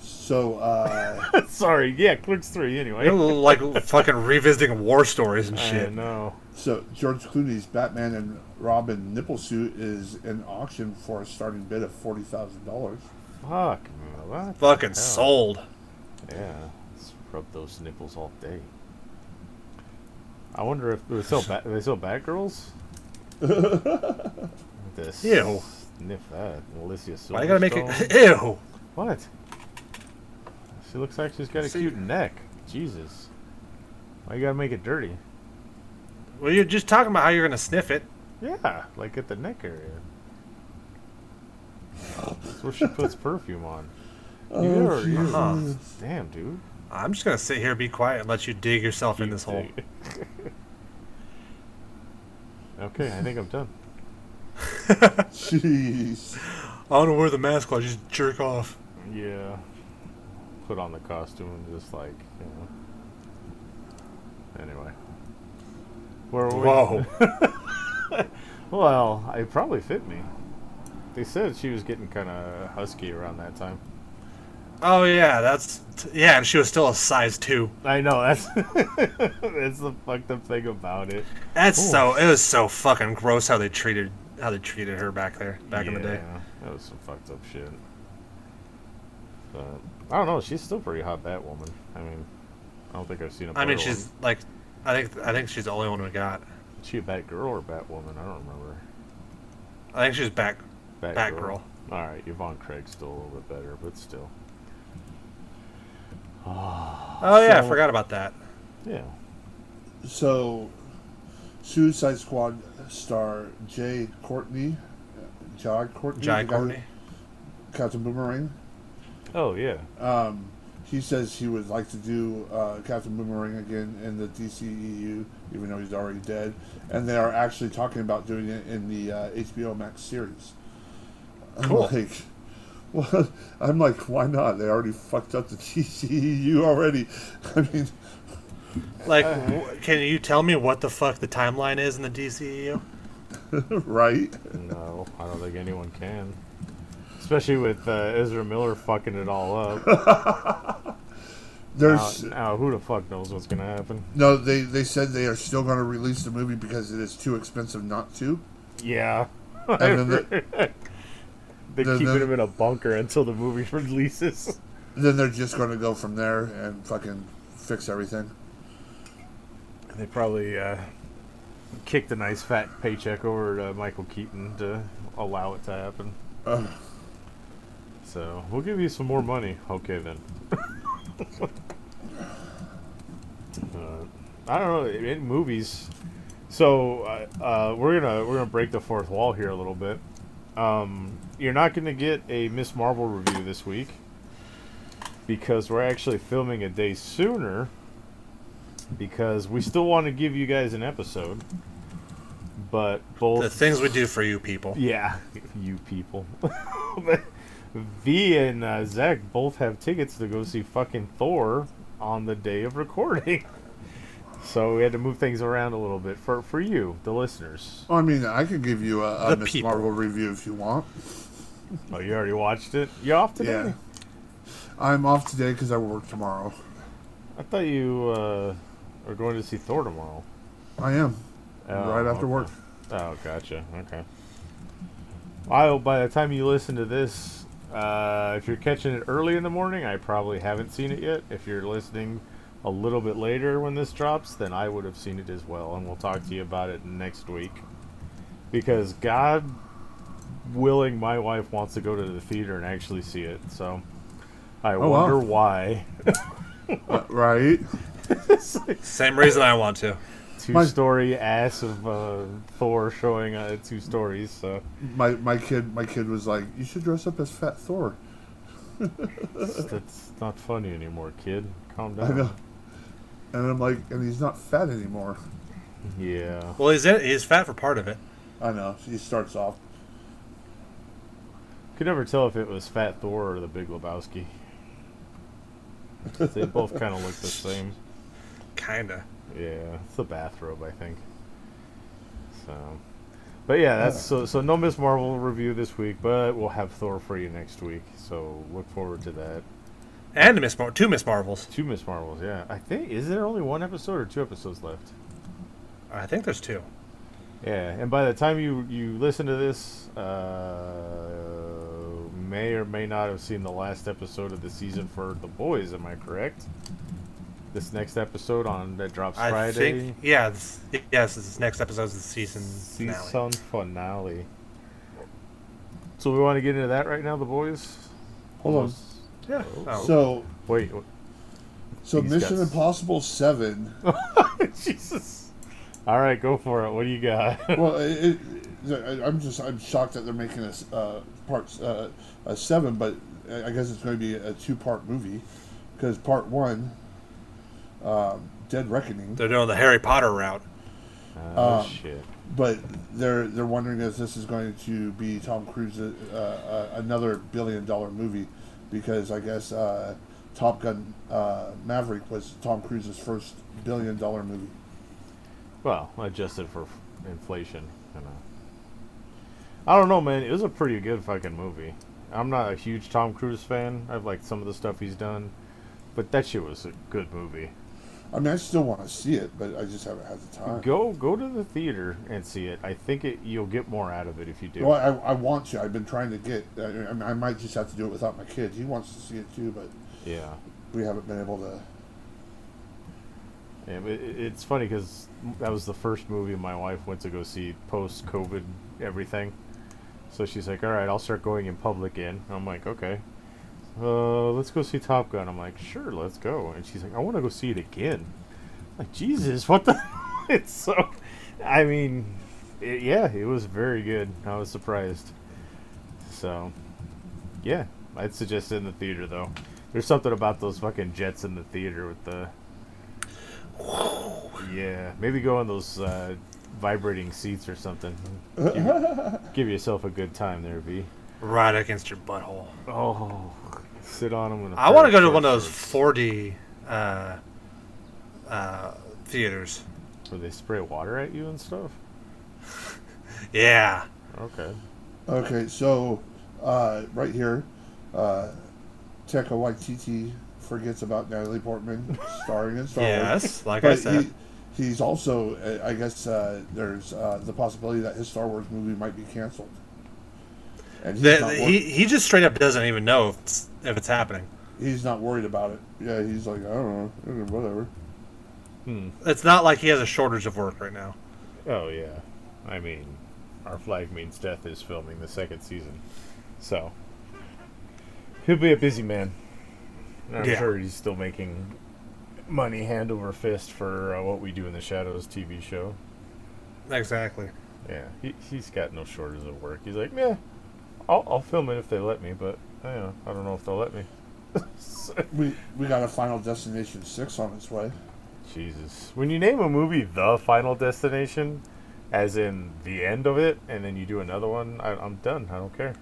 so uh, *laughs* Sorry. Yeah, Clerks 3 anyway. It was like fucking revisiting war stories and shit. I know. So George Clooney's Batman and Robin nipple suit is in auction for a starting bid of forty thousand dollars. Fuck. man, What Fucking sold. Yeah. Let's rub those nipples all day. I wonder if they sell bat. They sell Batgirls. *laughs* this. Ew. Sniff that, Alicia Silverstone. Why you gotta make it? *laughs* Ew. What? She looks like she's got a See- cute neck. Jesus. Why you gotta make it dirty? Well, you're just talking about how you're gonna sniff it. Yeah, like at the neck area. That's where she puts perfume on. Oh, you are, you Huh. Damn, dude. I'm just gonna sit here, be quiet, and let you dig yourself in this hole. *laughs* okay, I think I'm done. Jeez. I don't wear the mask. I'll just jerk off. Yeah. Put on the costume and just like, you know. Anyway. Where were we? Whoa. *laughs* Well, it probably fit me. They said she was getting kind of husky around that time. Oh yeah, that's yeah, and she was still a size two. I know that's *laughs* that's the fucked up thing about it. That's Ooh. so. It was so fucking gross how they treated how they treated her back there back in the day. Yeah, That was some fucked up shit. But I don't know. She's still pretty hot. That woman. I mean, I don't think I've seen a. I mean, she's one. like, I think I think she's the only one we got. Is she a Batgirl or Batwoman? I don't remember. I think she's back. Batgirl. Batgirl. All right, Yvonne Craig's still a little bit better, but still. Oh yeah, I forgot about that. Yeah. So, Suicide Squad star Jay Courtney, Jai Courtney, Jai the Courtney. Captain Boomerang. Oh yeah. Um, he says he would like to do uh, Captain Boomerang again in the DCEU, even though he's already dead. And they are actually talking about doing it in the uh, HBO Max series. I'm Cool. like, *laughs* well, I'm like, why not? They already fucked up the DCEU already. *laughs* I mean, Like, Uh, *laughs* w- can you tell me what the fuck the timeline is in the DCEU? right? No, I don't think anyone can. Especially with uh, Ezra Miller fucking it all up. *laughs* now, There's now, who the fuck knows what's gonna happen? no. They they said they are still going to release the movie because it is too expensive not to. Yeah. And then the, *laughs* They're the- keeping the- him in a bunker until the movie *laughs* releases. then they're just going to go from there and fucking fix everything. They probably uh, kicked a nice fat paycheck over to Michael Keaton to allow it to happen. Ugh. So we'll give you some more money. Okay then. *laughs* uh, I don't know in movies. So uh, uh, we're gonna we're gonna break the fourth wall here a little bit. Um, you're not gonna get a Miss Marvel review this week because we're actually filming a day sooner because we still want to give you guys an episode, but both The things we do for you people. Yeah, *laughs* you people. *laughs* But v and uh, Zach both have tickets to go see fucking Thor on the day of recording. *laughs* So we had to move things around a little bit for for you, the listeners. I mean, I could give you a, a Miss people. Marvel review if you want. Oh, you already watched it? You off today? Yeah. I'm off today because I work tomorrow. I thought you uh, are going to see Thor tomorrow. I am. Oh, right after okay. work. Oh, gotcha. Okay. Well, by the time you listen to this, uh, if you're catching it early in the morning, I probably haven't seen it yet. If you're listening a little bit later when this drops, then I would have seen it as well, and we'll talk to you about it next week. Because God willing, my wife wants to go to the theater and actually see it. So I Oh, wow. wonder why. Uh, right? *laughs* Same reason I want to. Two story ass of uh, Thor showing uh, two stories. So. My my kid my kid was like, "You should dress up as Fat Thor." That's not funny anymore, kid. Calm down. I down. know. And I'm like, and he's not fat anymore. Yeah. Well, he's in, he's fat for part of it. I know. He starts off. Could never tell if it was Fat Thor or the Big Lebowski. they both kind of look the same. Kinda. Yeah, it's the bathrobe, I think. So, but yeah, that's so. So no Miss Marvel review this week, but we'll have Thor for you next week. So look forward to that. And Miss Mar- two Miss Marvels. Two Miss Marvels, yeah. I think is there only one episode or two episodes left? I think there's two. Yeah, and by the time you you listen to this, uh, may or may not have seen the last episode of the season for The Boys. Am I correct? This next episode on that drops I Friday. think. Yeah. This, yes. This next episode is the season finale. Season finale. So we want to get into that right now, The Boys. Hold on. Yeah. Oh. So Wait, so He's Mission got- Impossible Seven. *laughs* Jesus. All right, go for it. What do you got? *laughs* well, it, it, I'm just I'm shocked that they're making a uh, part uh, a seven, but I guess it's going to be a two part movie because part one, um, Dead Reckoning. They're doing the Harry Potter route. oh Um, shit. But they're they're wondering if this is going to be Tom Cruise's uh, uh, another billion dollar movie, because I guess uh, Top Gun uh, Maverick was Tom Cruise's first billion dollar movie. Well, adjusted for inflation. You know. I don't know, man. It was a pretty good fucking movie. I'm not a huge Tom Cruise fan. I've liked some of the stuff he's done, but that shit was a good movie. I mean, I still want to see it, but I just haven't had the time. Go go to the theater and see it. I think it you'll get more out of it if you do. Well, I, I want to. I've been trying to get. I, I, mean, I might just have to do it without my kids. He wants to see it too, but yeah. we haven't been able to. Yeah, but it, it's funny because that was the first movie my wife went to go see post COVID everything. So she's like, "All right, I'll start going in public in." I'm like, "Okay, uh, let's go see Top Gun." I'm like, "Sure, let's go." And she's like, "I want to go see it again." I'm like, Jesus, what the? *laughs* it's so. I mean, it, yeah, it was very good. I was surprised. So, yeah, I'd suggest it in the theater though. There's something about those fucking jets in the theater with the yeah, maybe go on those uh, vibrating seats or something. *laughs* Give, give yourself a good time there, V. Right against your butthole. Oh, sit on them. I want to go to one of those 4D uh, uh, theaters. where they spray water at you and stuff. *laughs* Yeah. Okay. Okay, so uh, right here, uh, Taika Waititi forgets about Natalie Portman starring in Star Wars. Yes, like I But said. he, he's also, I guess, uh, there's uh, the possibility that his Star Wars movie might be canceled. And he's, The- not, wor- he he just straight up doesn't even know if it's, if it's happening. he's not worried about it. Yeah, he's like, I don't know, whatever. Hmm. It's not like he has a shortage of work right now. Oh yeah. I mean, our flag means death is filming the second season, so he'll be a busy man. I'm Yeah. sure he's still making money hand over fist for uh, what we do in the shadows TV show. Exactly. Yeah, he, he's got no shortage of work. He's like, yeah, I'll, I'll film it if they let me, but you know, I don't know if they'll let me. *laughs* We we got a Final Destination six on its way. Jesus, when you name a movie "The Final Destination," as in the end of it, and then you do another one, I, I'm done. I don't care.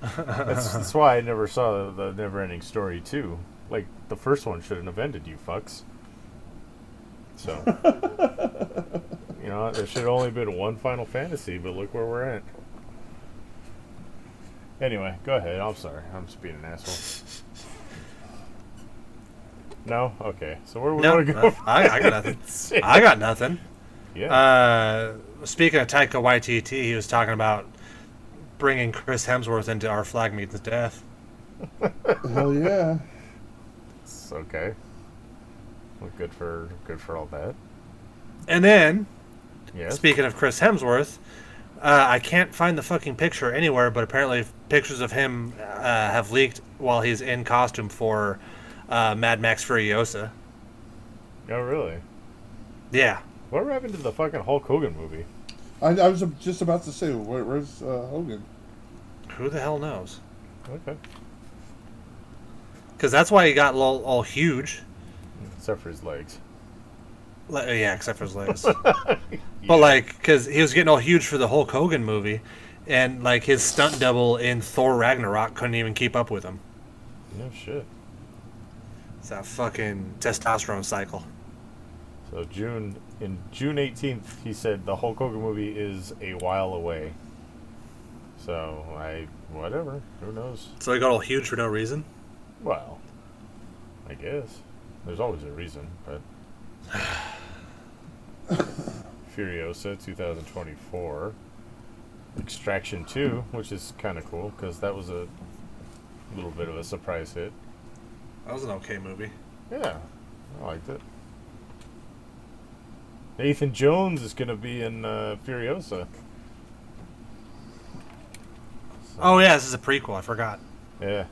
*laughs* that's, that's why I never saw the Never Ending Story too. Like the first one shouldn't have ended, you fucks. So, *laughs* you know, there should have only been one Final Fantasy, but look where we're at. Anyway, go ahead. I'm sorry. I'm just being an asshole. No? Okay. So where we No, want to go? no, I, I got nothing. *laughs* I got nothing. yeah. Uh, speaking of Taika Waititi, he was talking about bringing Chris Hemsworth into our flag means death. *laughs* Hell yeah. It's okay. Well, good for good for all that. And then, Yes. speaking of Chris Hemsworth, uh, I can't find the fucking picture anywhere, but apparently pictures of him uh, have leaked while he's in costume for uh, Mad Max Furiosa. oh, really? Yeah. What happened to the fucking Hulk Hogan movie? I, I was just about to say, where, where's uh, Hogan? Who the hell knows? Okay. Because that's why he got all, all huge. Except for his legs. Like, uh, yeah, except for his legs. *laughs* But like, because he was getting all huge for the Hulk Hogan movie, and like his stunt double in Thor Ragnarok couldn't even keep up with him. No shit. It's that fucking testosterone cycle. So June in June 18th, he said the Hulk Hogan movie is a while away. So I whatever. Who knows? So he got all huge for no reason. Well, I guess there's always a reason, but *sighs* *sighs* *sighs* *laughs* Furiosa 2024, Extraction 2, which is kind of cool because that was a little bit of a surprise hit. That was an okay movie. Yeah, I liked it. Nathan Jones is going to be in uh, Furiosa. So, Oh yeah, this is a prequel. I forgot. yeah.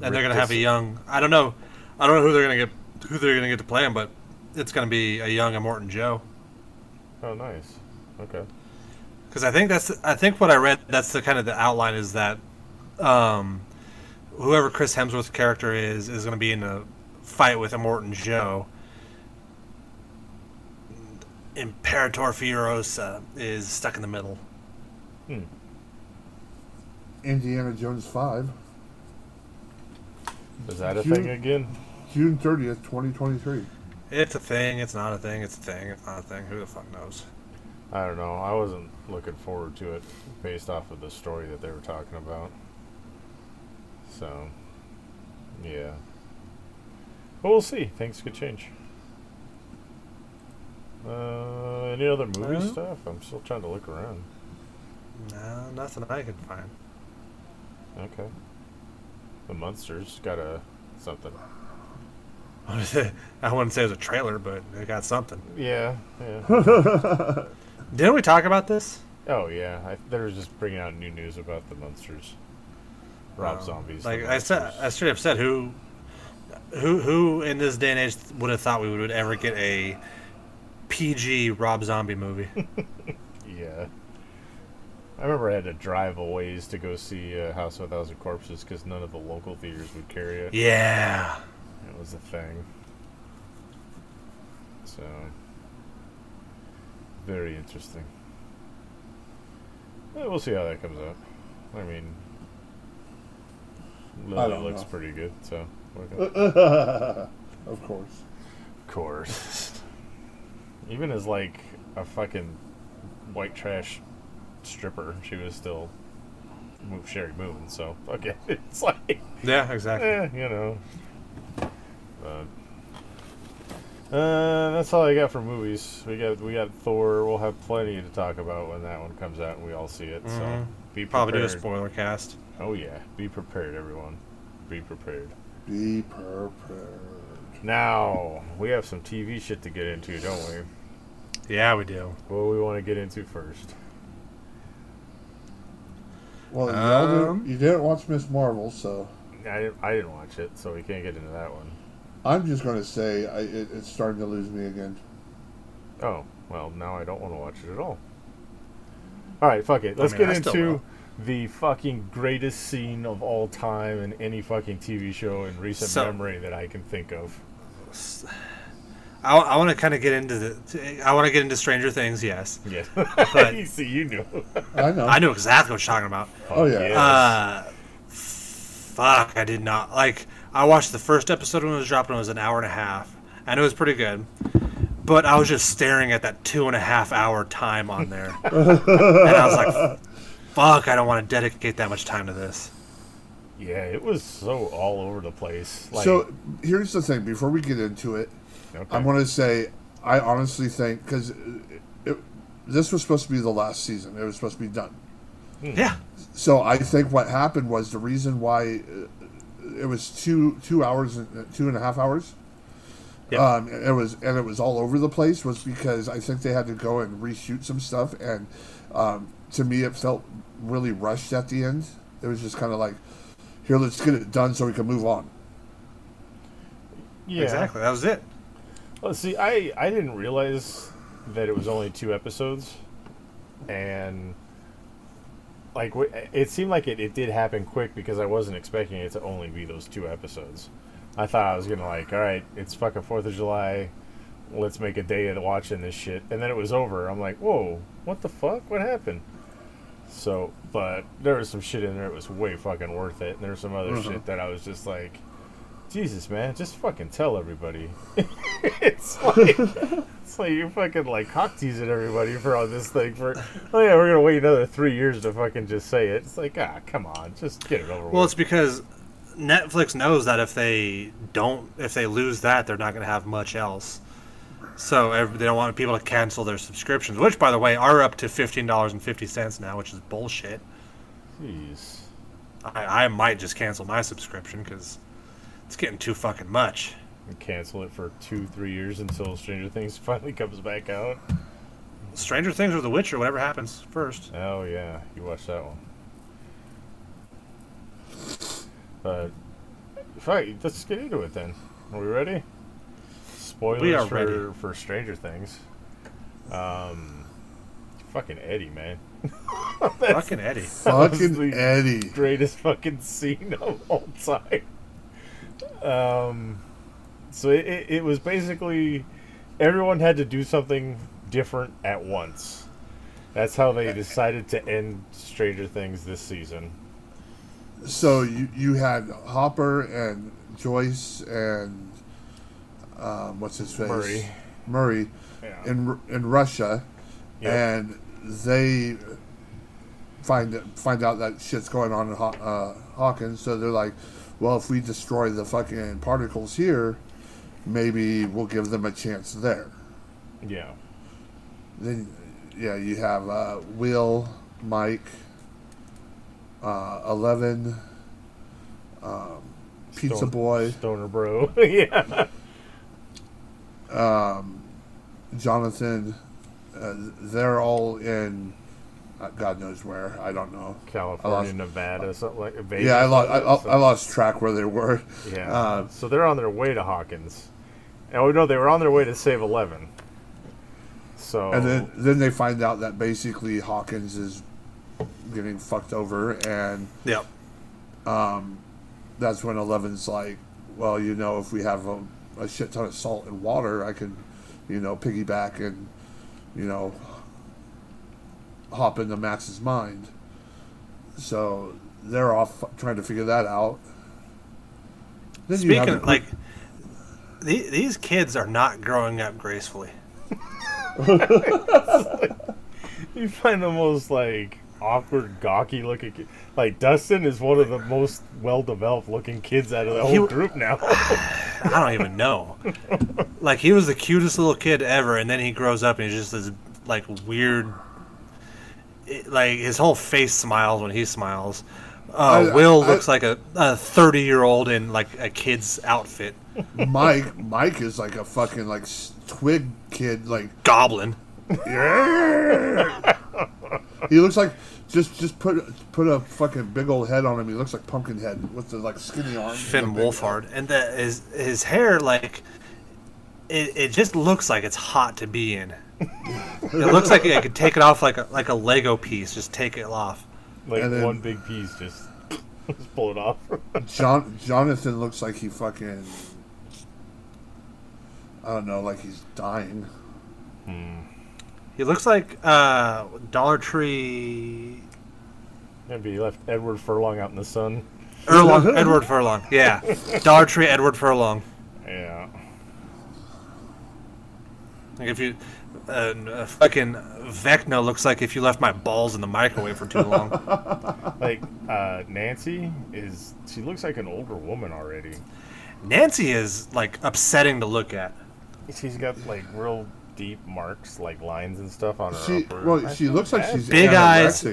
And they're gonna have a young. I don't know. I don't know who they're gonna get. Who they're gonna get to play him, but it's gonna be a young Immortan Joe. Oh, nice. Okay. Because I think that's. I think what I read. That's the kind of the outline is that, um, whoever Chris Hemsworth's character is is gonna be in a fight with Immortan Joe. Imperator Furiosa is stuck in the middle. Hmm. Indiana Jones 5, Is that a June- thing again? June 30th, 2023. It's a thing. It's not a thing. It's a thing. It's not a thing. Who the fuck knows? I don't know. I wasn't looking forward to it based off of the story that they were talking about. So, yeah. But we'll see. Things could change. Uh, any other movie stuff? I'm still trying to look around. No, nothing I can find. Okay. The Munsters got a something. *laughs* I wouldn't say it was a trailer, but it got something. Yeah, yeah. *laughs* Didn't we talk about this? oh yeah, I, they were just bringing out new news about the Munsters, Rob Um, Zombies. Like I said, I straight up said, who, who, who in this day and age would have thought we would ever get a PG Rob Zombie movie? *laughs* Yeah. I remember I had to drive a ways to go see uh, House of a Thousand Corpses because none of the local theaters would carry it. yeah. It was a thing. So, very interesting. We'll see how that comes out. I mean, Lily looks know. pretty good, so. we're gonna- *laughs* of course. Of course. *laughs* Even as like a fucking white trash stripper, she was still move Sheri Moon. So okay, *laughs* it's like Yeah, exactly. eh, you know. But, uh, that's all I got for movies. We got we got Thor. We'll have plenty to talk about when that one comes out and we all see it. So Mhm. be prepared. Probably do a spoiler cast. Oh yeah, be prepared, everyone. Be prepared. Be prepared. Now we have some TV shit to get into, don't we? Yeah, we do. What do we want to get into first? Well, you, Um, all didn't, you didn't watch Miss Marvel, so I didn't, I didn't watch it, so we can't get into that one. I'm just going to say I, it, it's starting to lose me again. Oh, well, now I don't want to watch it at all. All right, fuck it. Let's mean, get into will. the fucking greatest scene of all time in any fucking TV show in recent So- memory that I can think of. I, I want to kind of get into the. I want to get into Stranger Things. Yes, Yes. But- you *laughs* see, you knew. I know. I know exactly what you're talking about. Oh, yeah. Yes. Uh, fuck, I did not like. I watched the first episode when it was dropped, and it was an hour and a half, and it was pretty good. But I was just staring at that two and a half hour time on there, *laughs* and I was like, "Fuck, I don't want to dedicate that much time to this." yeah, it was so all over the place. Like, so here's the thing. Before we get into it, okay. I want to say I honestly think because this was supposed to be the last season. It was supposed to be done. Yeah, So I think what happened was the reason why uh, it was two two hours and two and a half hours. Yep. Um, it was and it was all over the place was because I think they had to go and reshoot some stuff and um, to me it felt really rushed at the end. It was just kind of like, here, let's get it done so we can move on. yeah. exactly. That was it. Well, see, I I didn't realize that it was only two episodes, and like it seemed like it, it did happen quick because I wasn't expecting it to only be those two episodes. I thought I was gonna like, all right, it's fucking Fourth of July, let's make a day of watching this shit, and then it was over. I'm like, whoa, what the fuck? What happened? So, but there was some shit in there that was way fucking worth it, and there was some other Mhm. shit that I was just like. Jesus, man, just fucking tell everybody. *laughs* it's like it's like you're fucking like cock teasing everybody for all this thing for. Oh yeah, we're gonna wait another three years to fucking just say it. It's like ah, come on, just get it over with. Well, with. it's because Netflix knows that if they don't, if they lose that, they're not going to have much else. So they don't want people to cancel their subscriptions, which, by the way, are up to fifteen dollars and fifty cents now, which is bullshit. Jeez. I, I might just cancel my subscription because it's getting too fucking much. And cancel it for two, three years until Stranger Things *laughs* finally comes back out. Stranger Things or The Witcher, whatever happens first. Oh yeah, you watched that one. But right, let's get into it then. Are we ready? Spoilers We are for ready. for Stranger Things. Um, fucking Eddie, man. *laughs* fucking Eddie. Fucking the Eddie. greatest fucking scene of all time. Um, so it, it, it was basically everyone had to do something different at once. That's how they decided to end Stranger Things this season. So you you had Hopper and Joyce and um, what's his face Murray. Murray Yeah. in in Russia, Yep. and they find find out that shit's going on in Haw- uh, Hawkins. So they're like, well, if we destroy the fucking particles here, maybe we'll give them a chance there. yeah. Then, yeah, you have uh, Will, Mike, uh, Eleven, um, Pizza Stone- Boy, Stoner Bro. *laughs* yeah. um, Jonathan. Uh, they're all in uh, God knows where. I don't know. California, lost- Nevada, something like Vegas. yeah, I lost. I, something. I, I lost track where they were. Yeah. *laughs* Uh, so they're on their way to Hawkins. And oh no, they were on their way to save Eleven. So And then then they find out that basically Hawkins is getting fucked over, and Yep. that's when Eleven's like, well, you know, if we have a, a shit ton of salt and water, I can, you know, piggyback and, you know, hop into Max's mind. So they're off trying to figure that out. Then you have Speaking the- like, the, these kids are not growing up gracefully. *laughs* you find the most like awkward, gawky looking. Kid. Like Dustin is one of the most well developed looking kids out of the He- whole group now. *sighs* I don't even know. *laughs* like he was the cutest little kid ever, and then he grows up and he's just this like weird. It- like his whole face smiles when he smiles. Uh, I- Will I- looks like a, a thirty-year-old in like a kid's outfit. Mike, Mike is like a fucking like twig kid, like Goblin. he looks like just just put put a fucking big old head on him. He looks like Pumpkinhead with the like skinny arms. Finn and the big- Wolfhard, and the, his his hair like it, it just looks like it's hot to be in. It looks like I could take it off like a like a Lego piece. Just take it off. like then- one big piece, just *laughs* just pull it off. John *laughs* Jonathan looks like he fucking I don't know, like he's dying. He looks like uh, Dollar Tree Maybe he left Edward Furlong out in the sun. Furlong, *laughs* Edward Furlong. Yeah, Dollar Tree Edward Furlong. Yeah. Like if you, uh, uh, fucking Vecna looks like if you left my balls in the microwave for too long. *laughs* Like uh, Nancy is. She looks like an older woman already. Nancy is like upsetting to look at. She's got like real deep marks, like lines and stuff on her She upper. well, I she feel looks like she's for Big her. eyes.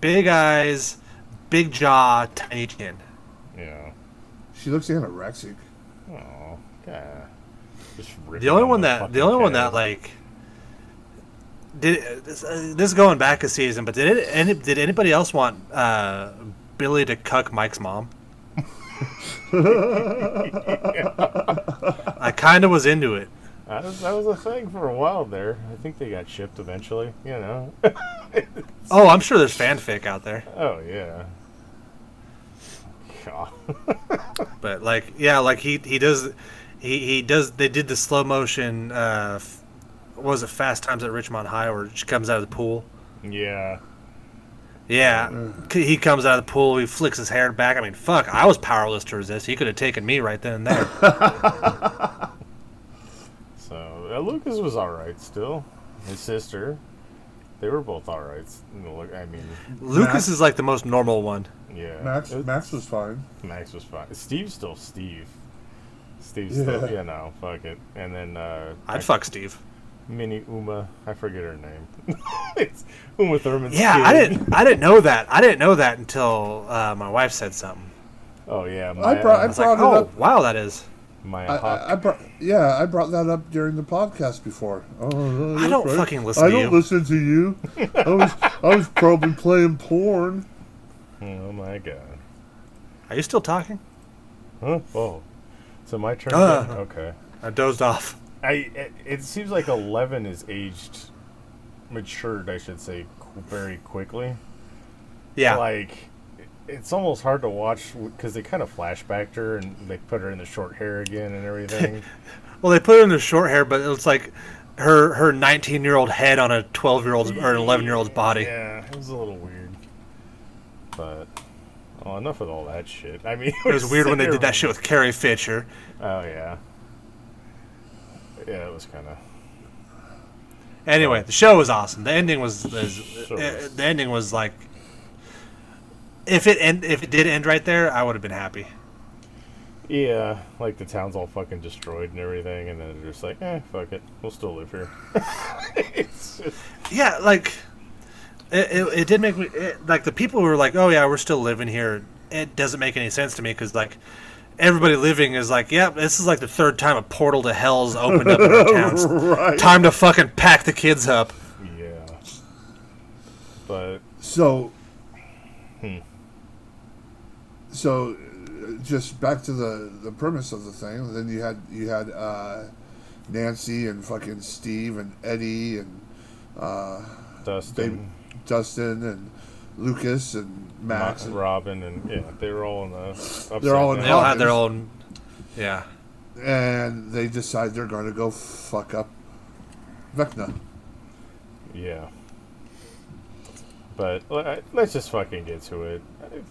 Big eyes, big jaw, tiny chin. Yeah. She looks anorexic. Oh, God. The only one that the only one that like did this, uh, this is going back a season, but did it, any, did anybody else want uh, Billy to cuck Mike's mom? *laughs* I kind of was into it. That was, that was a thing for a while there. I think they got shipped eventually. You know. *laughs* Oh, I'm sure there's fanfic out there, oh yeah. God. but like, yeah, like he he does, he he does. They did the slow motion. Uh, what was it Fast Times at Ridgemont High, where she comes out of the pool? yeah. Yeah, c- he comes out of the pool. He flicks his hair back. I mean, fuck, I was powerless to resist. He could have taken me right then and there. *laughs* So uh, Lucas was all right still. His sister, they were both all right. You know, Look, I mean, Lucas Max- is like the most normal one. yeah. Max It- Max was fine. Max was fine. Steve's still Steve. Steve's Yeah. still, you know, fuck it. And then uh, I'd I- fuck Steve. Mini Uma, I forget her name. *laughs* it's Uma Thurman's Yeah, kid. I didn't. I didn't know that. I didn't know that until uh, my wife said something. Oh yeah, I Maya, brought- I I was brought like, it "Oh, up. wow, that is." Maya I, I, I brought, yeah, I brought that up during the podcast before. Oh, I don't that's fucking listen I to don't you. listen to you. I was, I was probably playing porn. oh my god. Are you still talking? Huh? Oh. So my turn. Uh. again? okay. I dozed off. I it, it seems like Eleven is aged, matured, I should say, very quickly. Yeah, Like, it's almost hard to watch because they kind of flashbacked her and they put her in the short hair again and everything. *laughs* well, they put her in the short hair, but it's like her her 19 year old head on a 12 year old's or an 11 year old's body. Yeah, it was a little weird. Oh, enough with all that shit. I mean, *laughs* It was weird when they did that shit with Carrie Fisher. Oh yeah. Yeah, it was kind of. Anyway, the show was awesome. The ending was, was Sure uh, the ending was like if it end, if it did end right there, I would have been happy. Yeah, like the town's all fucking destroyed and everything, and then they're just like, eh, fuck it, we'll still live here. *laughs* it's just, Yeah, like it, it, it did make me it, like the people who were like, "Oh yeah, we're still living here." It doesn't make any sense to me because like everybody living is like, "Yep, this is like the third time a portal to hell's opened up in our *laughs* towns. Right. Time to fucking pack the kids up." yeah. But So, Hmm. so uh, just back to the the premise of the thing. Then you had you had uh, Nancy and fucking Steve and Eddie and uh, Dustin, Dustin and Lucas and Max. Ma- and- Robin, and yeah, they were all in the. Upside They're all in They all had their own, yeah. and they decide they're going to go fuck up Vecna. Yeah. But let's just fucking get to it.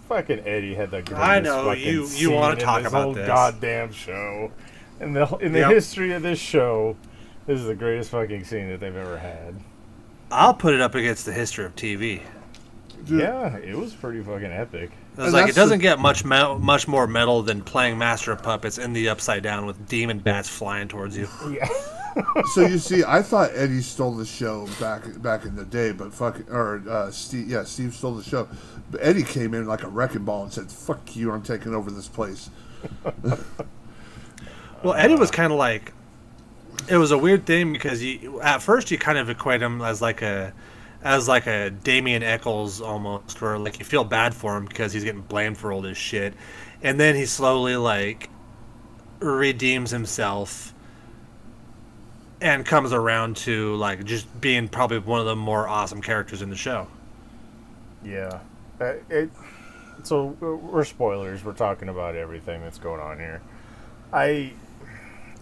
Fucking Eddie had the greatest I know, fucking you- you scene wanna in talk this about whole this. goddamn show. In the in the Yep. history of this show, this is the greatest fucking scene that they've ever had. I'll put it up against the history of TV. Yeah, it was pretty fucking epic. It was And like it doesn't get much me- much more metal than playing Master of Puppets in the Upside Down with demon bats flying towards you. *laughs* Yeah. so you see, I thought Eddie stole the show back back in the day, but fuck, or uh, Steve, yeah, Steve stole the show. But Eddie came in like a wrecking ball and said, "Fuck you, I'm taking over this place." Well, Eddie was *laughs* kind of like it was a weird thing because you at first you kind of equate him as like a as like a Damien Echols almost, where like you feel bad for him because he's getting blamed for all this shit, and then he slowly like redeems himself and comes around to like just being probably one of the more awesome characters in the show. Yeah. Uh, it, so we're- we're spoilers. We're talking about everything that's going on here. I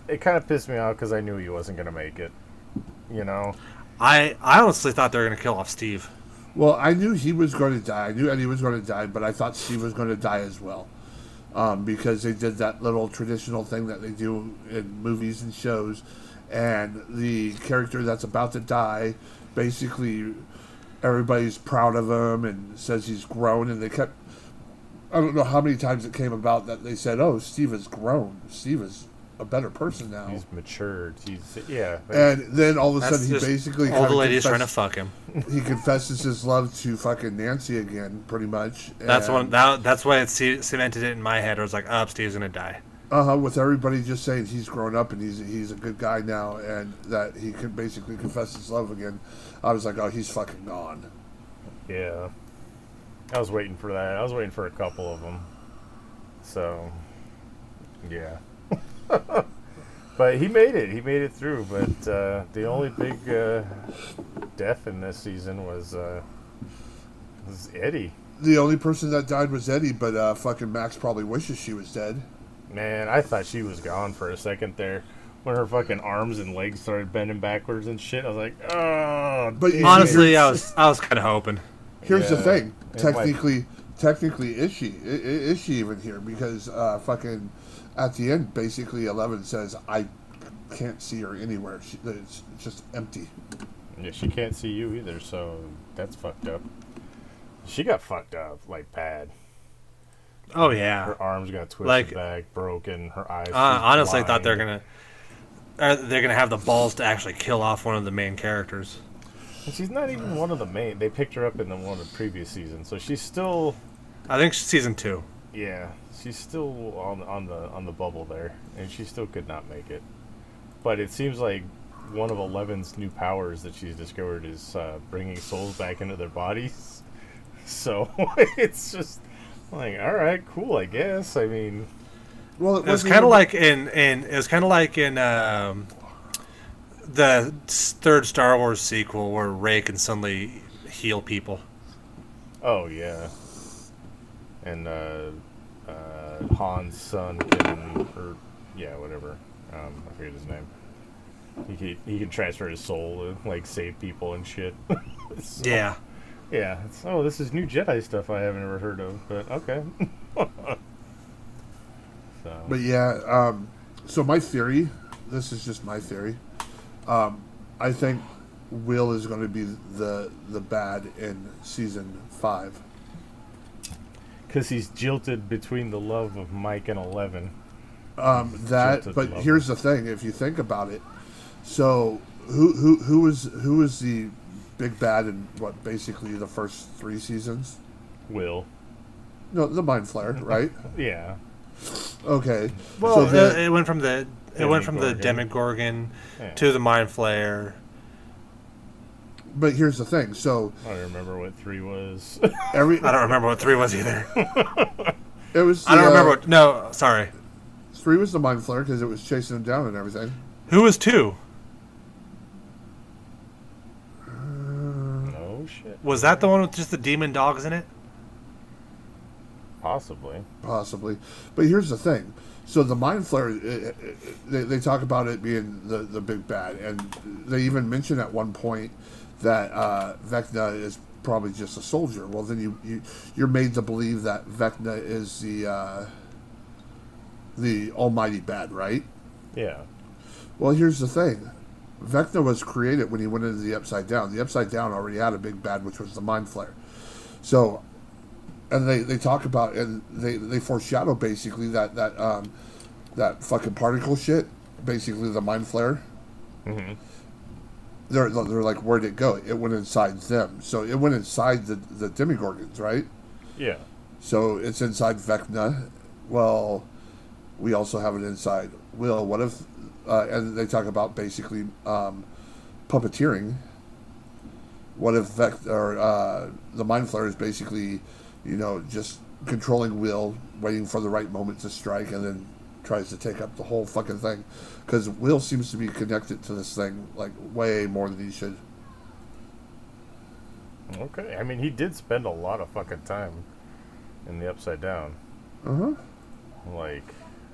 it kind of pissed me off because I knew he wasn't gonna make it. You know, I I honestly thought they were gonna kill off Steve. Well, I knew he was going to die. I knew Eddie was going to die, but I thought Steve was going to die as well. Um, because they did that little traditional thing that they do in movies and shows. And the character that's about to die, basically, everybody's proud of him and says he's grown. And they kept, I don't know how many times it came about that they said, oh, Steve has grown. Steve is a better person now. he's matured. He's yeah. like- and then all of a sudden, he basically all the kinda ladies trying to fuck him. *laughs* he confesses his love to fucking Nancy again, pretty much. That's one. That, that's why it cemented it in my head. I was like, "Oh, Steve's gonna die." Uh huh. With everybody just saying he's grown up and he's he's a good guy now, and that he can basically confess his love again. I was like, oh, he's fucking gone. Yeah. I was waiting for that. I was waiting for a couple of them. So, yeah. *laughs* but he made it. He made it through. But uh, the only big uh, death in this season was, uh, was Eddie. The only person that died was Eddie, but uh, fucking Max probably wishes she was dead. Man, I thought she was gone for a second there. When her fucking arms and legs started bending backwards and shit, I was like, oh. But damn Honestly. I was I was kind of hoping. Here's the thing. It might- Technically, technically, is she I- i- is she even here? Because uh, fucking at the end, basically, Eleven says, "I can't see her anywhere. She, it's, it's just empty." Yeah, she can't see you either, so that's fucked up. She got fucked up, like bad. Oh yeah. Her arms got twisted Like- back, broken. Her eyes. Uh, honestly, I thought they're gonna. Uh, they're gonna have the balls to actually kill off one of the main characters. And she's not even one of the main. They picked her up in the one of the previous seasons, so she's still. I think season two. Yeah, she's still on on the on the bubble there, and she still could not make it. But it seems like one of Eleven's new powers that she's discovered is uh, bringing souls back into their bodies. *laughs* So *laughs* it's just like, all right, cool, I guess. I mean, Well, It was kind of like in in it was kind of like in um, the third Star Wars sequel where Rey can suddenly heal people. oh yeah, and uh, uh, Han's son can, or yeah, whatever. Um, I forget his name. He can, he can transfer his soul and like save people and shit. *laughs* So- Yeah. Yeah. It's, oh, this is new Jedi stuff I haven't ever heard of, but okay. *laughs* so. But yeah, um, so my theory, this is just my theory. Um, I think Will is going to be the the bad in season five. Because he's jilted between the love of Mike and Eleven. Um, that, Jilted but lover. here's the thing: if you think about it, so who who who was who was the big bad in what basically the first three seasons? Will. No, the Mind Flayer, *laughs* right? Yeah. Okay. Well, so uh, the, it went from the it went from the Demogorgon. Demogorgon yeah. to the Mind Flayer. But here's the thing: so I don't remember what three was. *laughs* every I don't remember what three was either. *laughs* it was I don't the, remember uh, what. No, sorry. three was the Mind Flayer because it was chasing him down and everything. Who was two? no shit. Was that the one with just the demon dogs in it? Possibly. possibly. But here's the thing: so the Mind Flayer, uh, uh, they, they talk about it being the the big bad, and they even mention at one point that uh, Vecna is probably just a soldier. Well, then you you you're made to believe that Vecna is the uh, the almighty bad, right? Yeah. Well, here's the thing. Vecna was created when he went into the Upside Down. The Upside Down already had a big bad, which was the Mind Flayer. So, and they, they talk about and they, they foreshadow basically that that um, that fucking particle shit, basically the Mind Flayer. hmm They're they're like, where'd it go? It went inside them. So it went inside the the Demogorgons, right? Yeah. So it's inside Vecna. Well, we also have it inside Will. What if? Uh, and they talk about basically um, puppeteering. What if Vec or uh, the Mind Flayer is basically, you know, just controlling Will, waiting for the right moment to strike, and then tries to take up the whole fucking thing? Because Will seems to be connected to this thing like way more than he should. Okay. I mean, he did spend a lot of fucking time in the Upside Down. Uh huh. Like,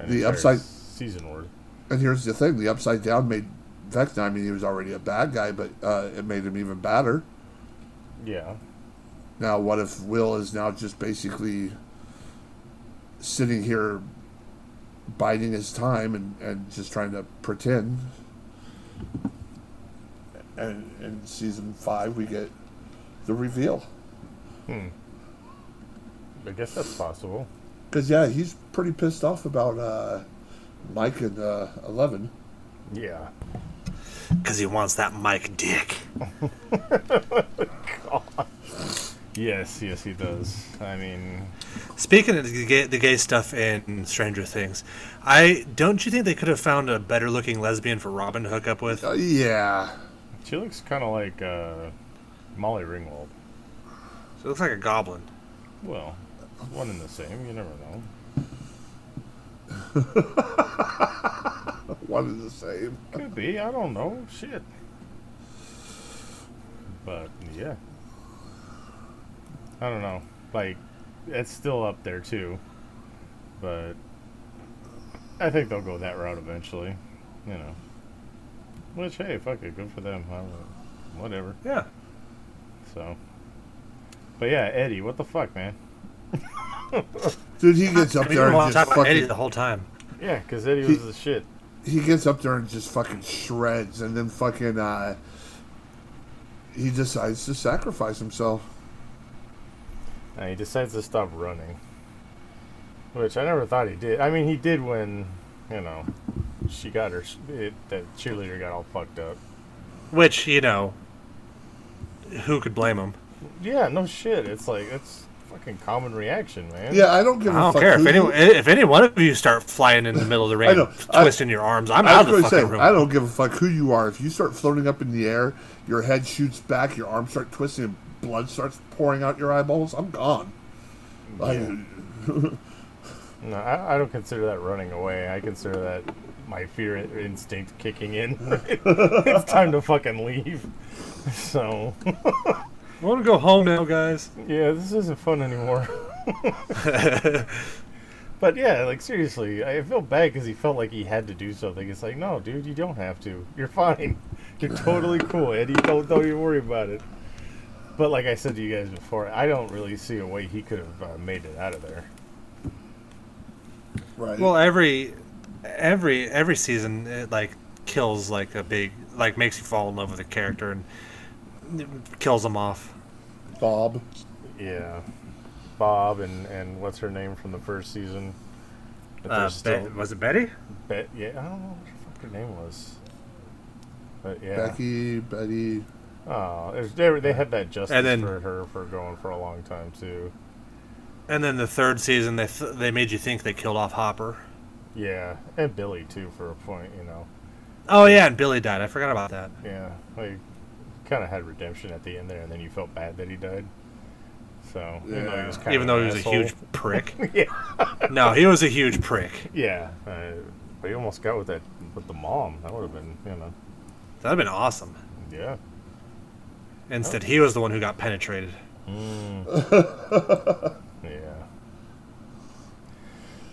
The Upside- season worth. And here's the thing: the Upside Down made Vecna. I mean, he was already a bad guy, but uh, it made him even badder. Yeah. Now, what if Will is now just basically sitting here biding his time and, and just trying to pretend? And in season five, we get the reveal. Hmm. I guess that's possible. Because, yeah, he's pretty pissed off about uh, Mike and uh, Eleven. Yeah. Because he wants that Mike dick. *laughs* Yes, yes, he does. I mean, Speaking of the gay, the gay stuff in Stranger Things, I don't you think they could have found a better looking lesbian for Robin to hook up with? Uh, yeah. she looks kind of like uh, Molly Ringwald. She looks like a goblin. Well, one and the same. You never know. *laughs* One and the same. Could be. I don't know. Shit. But yeah, I don't know. Like, it's still up there too. But I think they'll go that route eventually. You know. Which hey, fuck it, good for them. I don't know. Whatever. Yeah. So. But yeah, Eddie, what the fuck, man? *laughs* Dude, he gets up I mean, there and just about Eddie the whole time. Yeah, because Eddie He- was the shit. He gets up there and just fucking shreds, and then fucking. Uh, he decides to sacrifice himself. And he decides to stop running. Which I never thought he did. I mean, he did when, you know, she got her, it, that cheerleader got all fucked up. Which you know, who could blame him? Yeah, no shit. It's like, it's fucking common reaction, man. Yeah, I don't give I a don't fuck. care if who any if any one of you start flying in the middle of the *laughs* ring, know. I- twisting your arms. I'm I out of the fucking say, room. I don't give a fuck who you are. If you start floating up in the air, your head shoots back, your arms start twisting, and blood starts pouring out your eyeballs, I'm gone. Like, *laughs* No, I, I don't consider that running away. I consider that my fear instinct kicking in. *laughs* it's time to fucking leave. *laughs* So, I want to go home now, guys. yeah, this isn't fun anymore. But yeah, like seriously, I feel bad because he felt like he had to do something. It's like, no, dude, you don't have to. You're fine. You're totally cool, Eddie. Don't don't even worry about it. But like I said to you guys before, I don't really see a way he could have uh, made it out of there. right. Well, every every every season it like kills like a big like makes you fall in love with a character and kills them off. Bob. Yeah, Bob and and what's her name from the first season? Uh, there's Be- was it Betty? Bet, yeah, I don't know what the fuck her name was. But yeah, Becky, Betty. Oh, there's, they they had that justice And then- for her for going for a long time too. And then the third season, they th- they made you think they killed off Hopper. Yeah, and Billy too for a point, you know. Oh yeah, and Billy died. I forgot about that. Yeah, like kind of had redemption at the end there, and then you felt bad that he died. So even though he was kind Even though he was a huge prick. *laughs* yeah, no, he was a huge prick. yeah, uh, but he almost got with that with the mom. That would have been, you know, That'd been awesome. yeah. Instead, he was the one who got penetrated. Hmm. *laughs* Yeah.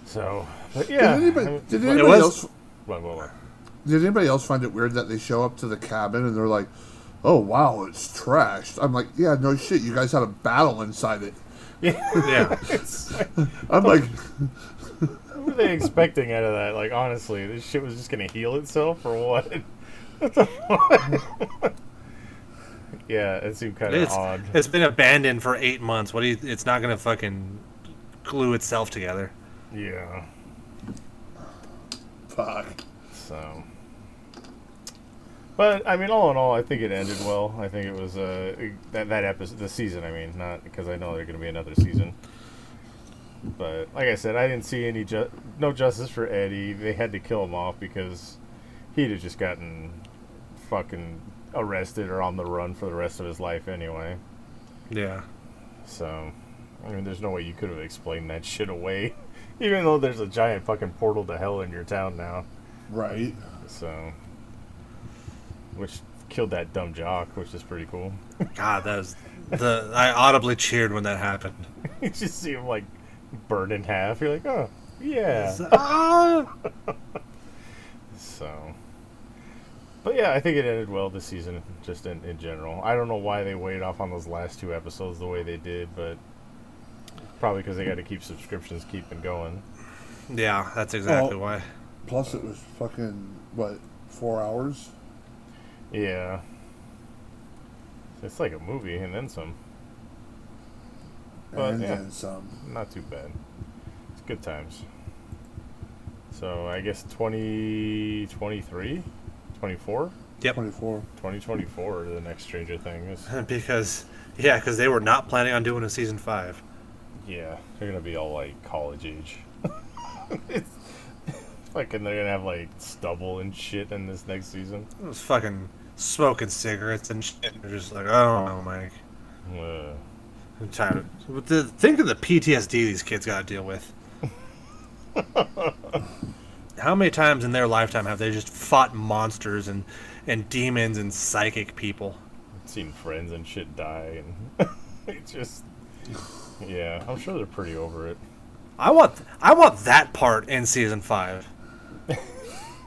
So, but yeah. Did anybody, did anybody was- else? Did anybody else find it weird that they show up to the cabin and they're like, "Oh wow, it's trashed"? I'm like, "Yeah, no shit. You guys had a battle inside it." *laughs* Yeah. *laughs* It's like, I'm like, what were they expecting out of that? Like, honestly, this shit was just gonna heal itself or what? What the fuck? Yeah, it seemed kind of It's, odd. it's been abandoned for eight months. What do you? It's not gonna fucking glue itself together. Yeah. "Fuck." So, but I mean, all in all, I think it ended well. I think it was uh, that that episode, the season. I mean, not because I know there's going to be another season. But like I said, I didn't see any ju- no justice for Eddie. They had to kill him off because he'd have just gotten fucking arrested or on the run for the rest of his life anyway. Yeah. So, I mean, there's no way you could have explained that *laughs* shit away. Even though there's a giant fucking portal to hell in your town now. Right. So, which killed that dumb jock, which is pretty cool. *laughs* God, that was the. I audibly cheered when that happened. *laughs* you just see him like burn in half. You're like, oh yeah. Ah! So, but yeah, I think it ended well this season, just in, in general. I don't know why they weighed off on those last two episodes the way they did, but probably because they got to keep subscriptions keeping going. Yeah, that's exactly Well- why. Plus, it was fucking what four hours. Yeah, it's like a movie and then some. But, and yeah. then some. Not too bad. It's good times. So I guess 2023, 24, Yep. 24. 2024 the next Stranger Things. *laughs* because yeah, because they were not planning on doing a season five. Yeah, they're gonna be all like college age. *laughs* it's fucking. They're gonna have like stubble and shit in this next season. It was fucking smoking cigarettes and shit. They're just like, I don't know, Mike. Uh, I'm tired. Of, the, think of the PTSD these kids got to deal with. *laughs* How many times in their lifetime have they just fought monsters and, and demons and psychic people? seen friends and shit die, and *laughs* it's just. Yeah, I'm sure they're pretty over it. I want I want that part in season five. *laughs*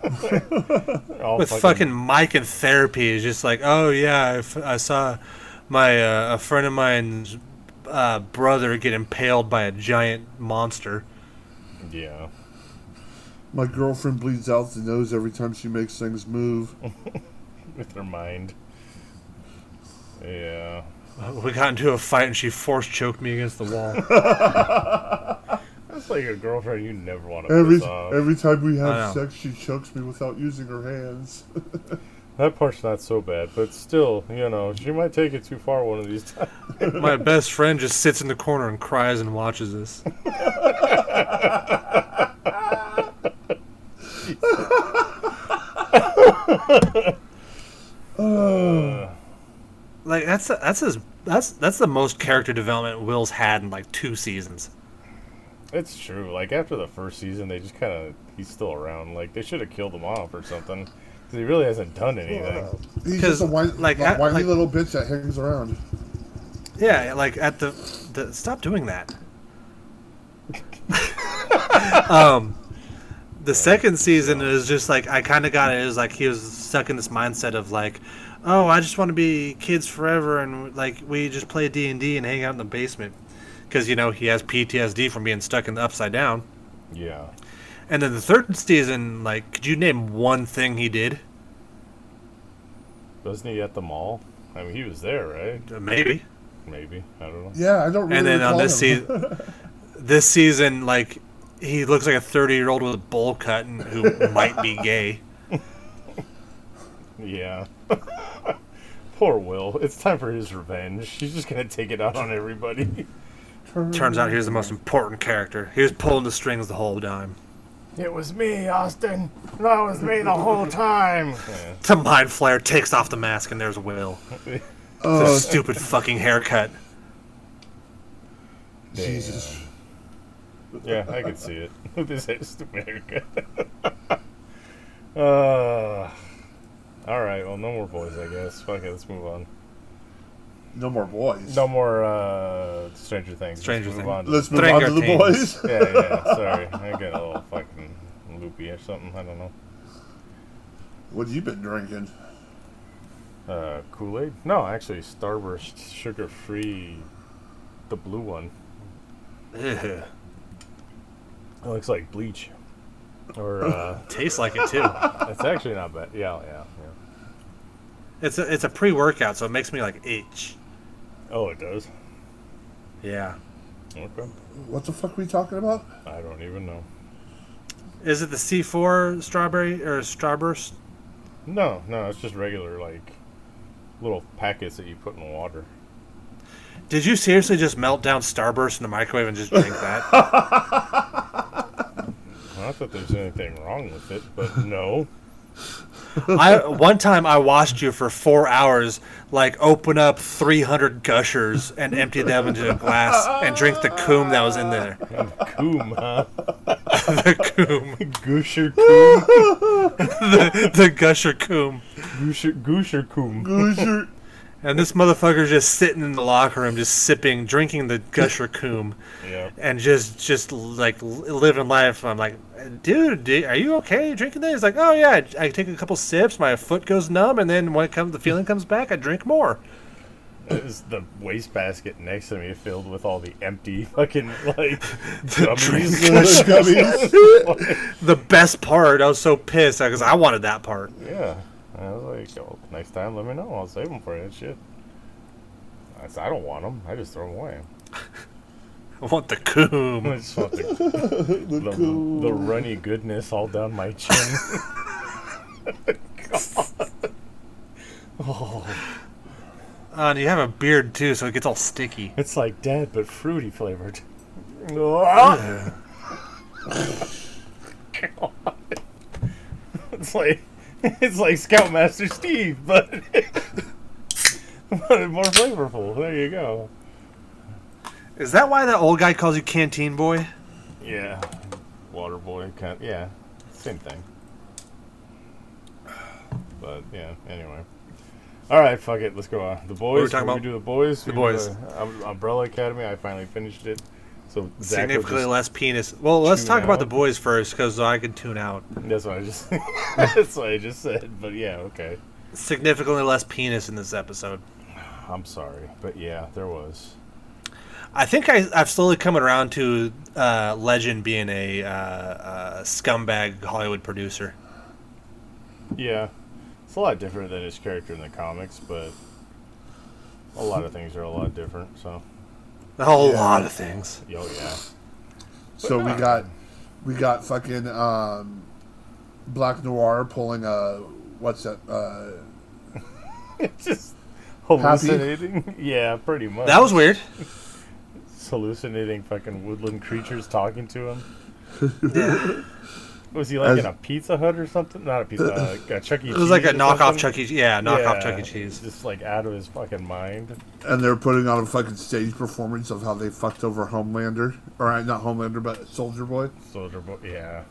With fucking, Mike in therapy is just like, oh yeah, I, f- I saw my uh, a friend of mine's uh, brother get impaled by a giant monster. Yeah. My girlfriend bleeds out the nose every time she makes things move. *laughs* with her mind. Yeah. We got into a fight and she force choked me against the wall. *laughs* That's like a girlfriend you never want to Every piss off. every time we have sex, she chokes me without using her hands. *laughs* That part's not so bad, but still, you know, she might take it too far one of these times. my best friend just sits in the corner and cries and watches this. Uh, *laughs* Like that's that's his that's that's the most character development Will's had in like two seasons. it's true. Like after the first season, they just kind of he's still around. Like they should have killed him off or something because he really hasn't done anything. He's 'Cause, just a whiny, like, a at- whiny like- little bitch that hangs around. Yeah, like at the, the stop doing that. *laughs* um, the second season is just like I kind of got it. It was like he was stuck in this mindset of like, oh, I just want to be kids forever, and like we just play D and D and hang out in the basement, because you know he has PTSD from being stuck in the upside down. Yeah. And then the third season, like, could you name one thing he did? Wasn't he at the mall? I mean, he was there, right? Uh, Maybe. Maybe. I don't know. Yeah, I don't really and then on this season, *laughs* this season, like he looks like a thirty-year-old with a bowl cut and who *laughs* might be gay. Yeah. *laughs* Poor Will. It's time for his revenge. He's just gonna take it out on everybody. Turns out he was the most important character. He was pulling the strings the whole time. It was me, Austin. That was me the whole time. *laughs* The Mind Flayer takes off the mask and there's Will. Oh, The stupid fucking haircut. Jesus. Yeah, I could see it. *laughs* this is America. *laughs* uh, all right. Well, no more boys, I guess. Fuck it. Let's move on. No more boys. No more uh, Stranger Things. Stranger let's move Things. on. to- Let's move on to the Things. boys. *laughs* yeah, yeah. Sorry, I got a little fucking loopy or something. I don't know. what have you been drinking? Uh, Kool Aid? No, actually, Starburst sugar free, the blue one. Ugh. It looks like bleach. Or *laughs* uh, Tastes like it too. it's actually not bad. Yeah, yeah, yeah. It's a it's a pre-workout, so it makes me like itch. Oh, it does. Yeah. Okay. What the fuck are we talking about? I don't even know. Is it the C4 strawberry or Starburst? No, no, it's just regular like little packets that you put in the water. Did you seriously just melt down Starburst in the microwave and just drink that? *laughs* Not that there's anything wrong with it, but *laughs* no. I one time I watched you for four hours, like open up three hundred gushers and empty them into a glass and drink the coom that was in there. Coom, huh? *laughs* the coom, Goosher coom. *laughs* the, the gusher coom. Goosher, goosher coom. Goosher. And this motherfucker's just sitting in the locker room, just sipping, drinking the *laughs* Gusher Coom, Yeah. and just, just like living life. I'm like, dude, dude, are you okay drinking this? He's like, oh yeah, I take a couple sips, my foot goes numb, and then when it comes, the feeling comes back, I drink more. Is the wastebasket next to me filled with all the empty fucking like *laughs* gummies? *laughs* Gummies. The best part, I was so pissed because I wanted that part. yeah. I was like, oh, next time let me know. I'll save them for you. Shit. I said, I don't want them. I just throw them away. I *laughs* want the *laughs* I just want the, *laughs* the, the runny goodness all down my chin. God. Oh, Uh, and you have a beard too, so it gets all sticky. it's like dead but fruity flavored. God. It's like *laughs* it's like Scoutmaster Steve, but *laughs* but more flavorful. There you go. Is that why that old guy calls you Canteen Boy? Yeah, water boy, kind yeah, same thing. But yeah, anyway. All right, fuck it. Let's go on. The boys. we talking about? We do the boys. The we boys. the, um, Umbrella Academy. I finally finished it. So Zach Significantly just- less penis. Well, let's talk about the boys first, because I can tune out. That's what I just. *laughs* that's what I just said. But yeah, okay. Significantly less penis in this episode. I'm sorry, but yeah, there was. I think I, I've slowly coming around to uh, Legend being a uh, uh, scumbag Hollywood producer. Yeah, it's a lot different than his character in the comics, but a lot of things are a lot different. So, A whole Yeah. lot of things. oh yeah. So we got we got fucking um, Black Noir pulling a what's that? Uh, *laughs* It's just hallucinating. *laughs* yeah, pretty much. That was weird. It's hallucinating fucking woodland creatures talking to him. Yeah. *laughs* Was he like As- in a Pizza Hut or something? Not a Pizza, uh, a Chuck E. It was like a Cheese or knockoff something? Chuck E. Yeah, knockoff Yeah, Chuck E. Cheese. Just like out of his fucking mind. and they're putting on a fucking stage performance of how they fucked over Homelander, or uh, not Homelander, but Soldier Boy. Soldier Boy, yeah.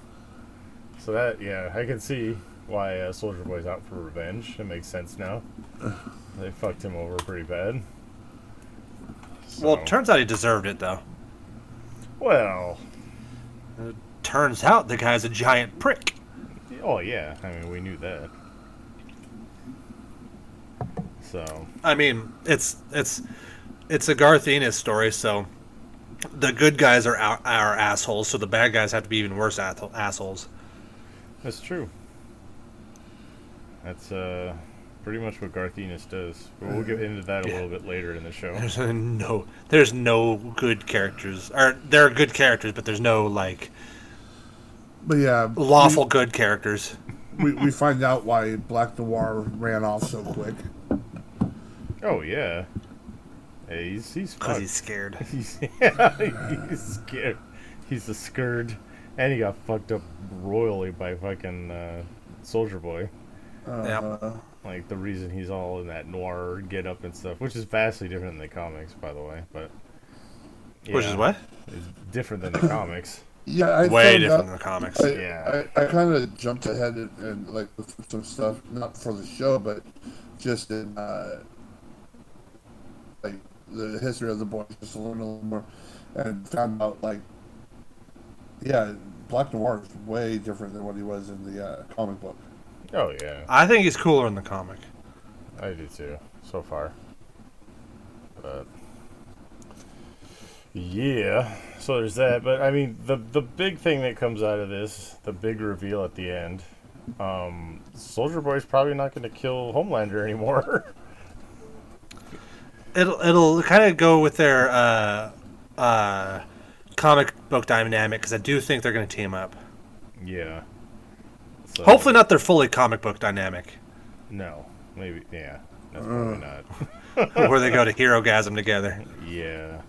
So that, yeah, I can see why uh, Soldier Boy's out for revenge. It makes sense now. *sighs* they fucked him over pretty bad. Well, So- it turns out he deserved it, though. well, Turns out the guy's a giant prick. oh yeah. I mean, we knew that. So I mean, it's it's it's a Garth Ennis story, so the good guys are are assholes, so the bad guys have to be even worse assholes. that's true. That's uh, pretty much what Garth Ennis does. But we'll get into that a Yeah. little bit later in the show. *laughs* There's no there's no good characters, or there are good characters, but there's no like But yeah, lawful good characters. We, we, we find out why Black Noir ran off so quick. Oh yeah. Hey, he's he's Because he's scared. *laughs* He's, yeah, he's scared. He's a scared, and he got fucked up royally by fucking uh, Soldier Boy. Uh, Like the reason he's all in that noir get up and stuff, which is vastly different than the comics, by the way. But Which is yeah, what? It's different than the comics. Yeah, I Way found different out- than the comics. I, Yeah. I, I kind of jumped ahead and, and like some stuff, not for the show, but just in uh, like the history of the boys, just to learn a little more, and found out like, yeah, Black Noir is way different than what he was in the uh, comic book. Oh yeah, I think he's cooler in the comic. I do too. So far, but yeah. So there's that. But I mean, the the big thing that comes out of this, the big reveal at the end, um, Soldier Boy's probably not going to kill Homelander anymore. *laughs* It'll it'll kind of go with their uh, uh, comic book dynamic because I do think they're going to team up. yeah. So, Hopefully not their fully comic book dynamic, No. Maybe. Yeah. That's probably not. *laughs* where they go to Herogasm together. Yeah.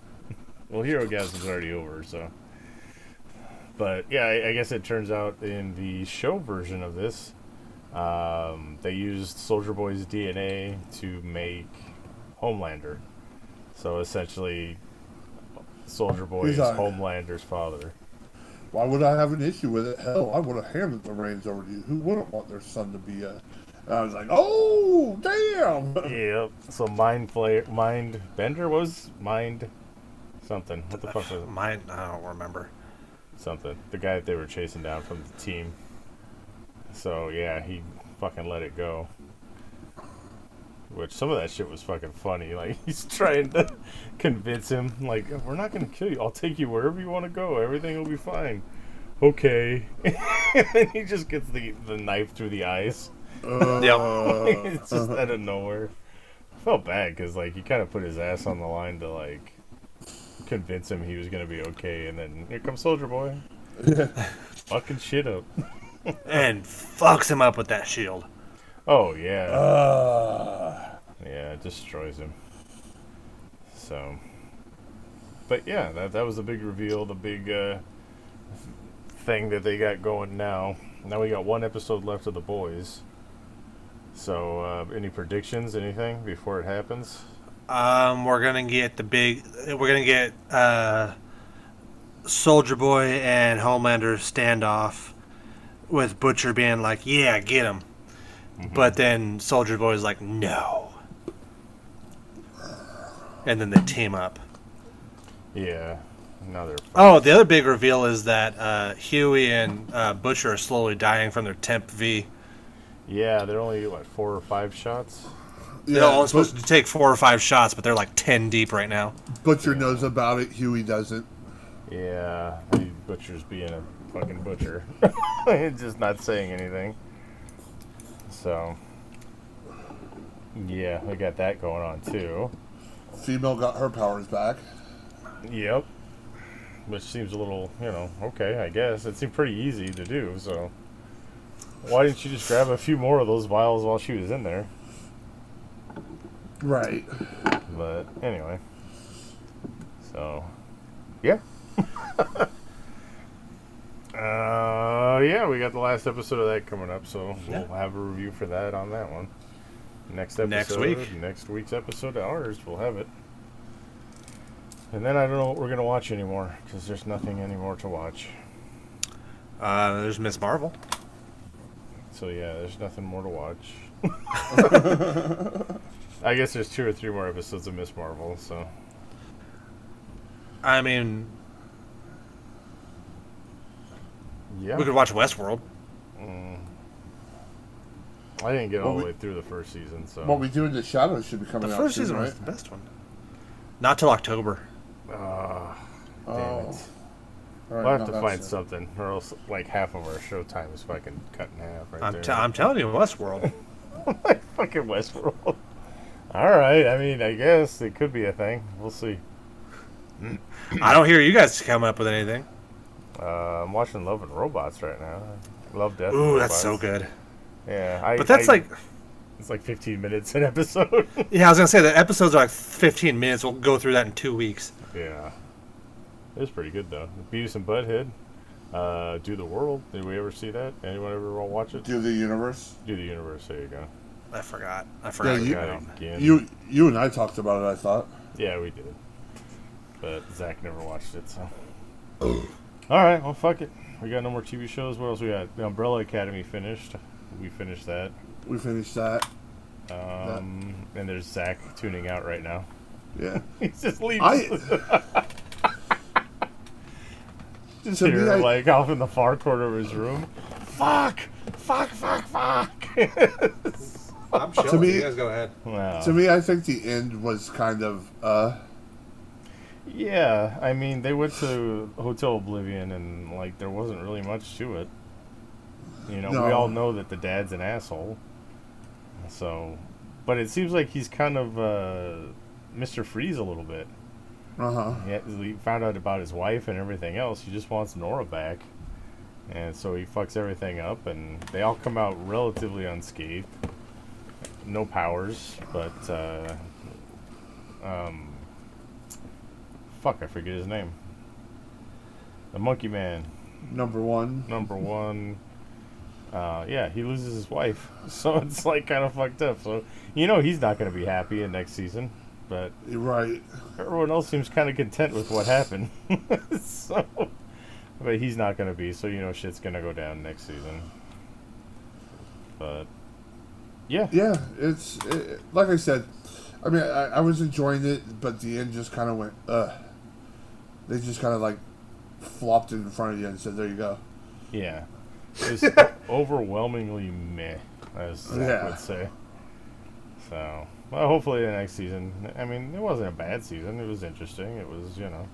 Well, Hero gas Gasm's already over, so. But yeah, I, I guess it turns out in the show version of this, um, they used Soldier Boy's DNA to make Homelander. So essentially, Soldier Boy is Homelander's father. Why would I have an issue with it? Hell, I would have handed the reins over to you. Who wouldn't want their son to be a? And I was like, oh, damn. Yep. So mind flayer, mind bender was mind something. What the fuck was it? Mine, I don't remember. Something. The guy that they were chasing down from the team. So yeah, he fucking let it go. Which some of that shit was fucking funny. *laughs* Like he's trying to *laughs* convince him, like, we're not gonna kill you. I'll take you wherever you want to go. Everything will be fine. Okay. *laughs* and then he just gets the the knife through the eyes. Uh, it's just out of nowhere. I felt bad because like he kind of put his ass on the line to like convince him he was gonna be okay, and then here comes Soldier Boy, *laughs* fucking shit up. *laughs* And fucks him up with that shield. Oh yeah, uh, yeah, it destroys him. So, but yeah, that that was the big reveal, the big uh, thing that they got going now. Now we got one episode left of the boys. So, uh, any predictions? Anything before it happens? Um, we're gonna get the big. We're gonna get uh, Soldier Boy and Homelander standoff, with Butcher being like, "Yeah, get him," but then Soldier Boy's like, "No," and then they team up. Yeah, another. Oh, the other big reveal is that uh, Huey and uh, Butcher are slowly dying from their temp V. Yeah, they're only what four or five shots. They're yeah, only supposed But- to take four or five shots, but they're like ten deep right now. Butcher knows about it. Huey doesn't. Yeah, the butcher's being a fucking butcher, *laughs* just not saying anything. So, yeah, we got that going on too. Female got her powers back. Yep. Which seems a little, you know, okay, I guess. It seemed pretty easy to do, so. Why didn't you just grab a few more of those vials while she was in there? Right. But anyway. So, yeah. *laughs* uh, yeah, we got the last episode of that coming up, so we'll have a review for that on that one. Next episode, Next week. next week's episode of ours, we'll have it. And then I don't know what we're gonna watch anymore because there's nothing anymore to watch. Uh, there's Miss Marvel. So yeah, there's nothing more to watch. *laughs* *laughs* I guess there's two or three more episodes of Miss Marvel, so I mean, yeah. we could watch Westworld. Mm. I didn't get all the we- way through the first season, so. What we do in the shadows should be coming The out first soon, season right? was the best one. Not till October. Damn Oh. it. All right, We'll no, have to find it. something, or else like half of our show time is fucking cut in half right I'm, there. t- I'm telling you, Westworld. *laughs* fucking Westworld. All right, I mean, I guess it could be a thing. We'll see. I don't hear you guys coming up with anything. Uh, I'm watching Love and Robots right now. Love Death. and Ooh, that's so good. Yeah, I, But that's I- like, it's like 15 minutes an episode. *laughs* yeah, I was gonna say the episodes are like 15 minutes. We'll go through that in two weeks. yeah, it was pretty good though. Beavis and Butthead. Uh, Do the World. Did we ever see that? Anyone ever watch it? Do the universe. Do the Universe. There you go. I forgot. I forgot. you- about Got that. it again. You you and I talked about it. I thought. Yeah, we did. But Zach never watched it, so. All right, well, fuck it. We got no more TV shows. What else we got? The Umbrella Academy finished. We finished that. We finished that. Um, and there's Zach tuning out right now. Yeah. *laughs* He's just leaving. I *laughs* just to here, me, I- like off in the far corner of his room. Fuck! Fuck! Fuck! Fuck! *laughs* I'm To me- You guys go ahead. wow. to me, I think the end was kind of uh. Yeah, I mean, they went to Hotel Oblivion, and like there wasn't really much to it. You know, we all know that the dad's an asshole. So, but it seems like he's kind of uh, Mr. Freeze a little bit. Uh huh. He, he found out about his wife and everything else. He just wants Nora back, and so he fucks everything up. And they all come out relatively unscathed. No powers, but uh, um, fuck, I forget his name. The Monkey Man, Number one. number one. Uh, yeah, he loses his wife, *laughs* so it's like kind of fucked up. So you know he's not going to be happy in next season, but right. everyone else seems kind of content with what happened. *laughs* so, but he's not going to be. So you know, shit's going to go down next season. But Yeah. Yeah, it's it, like I said. I mean, I, I was enjoying it, but the end just kind of went. Ugh. They just kind of like flopped it in front of you and said, "There you go." Yeah. *laughs* It's overwhelmingly meh, as Zach Yeah. would say. So, well, hopefully the next season. I mean, it wasn't a bad season. It was interesting. It was, you know,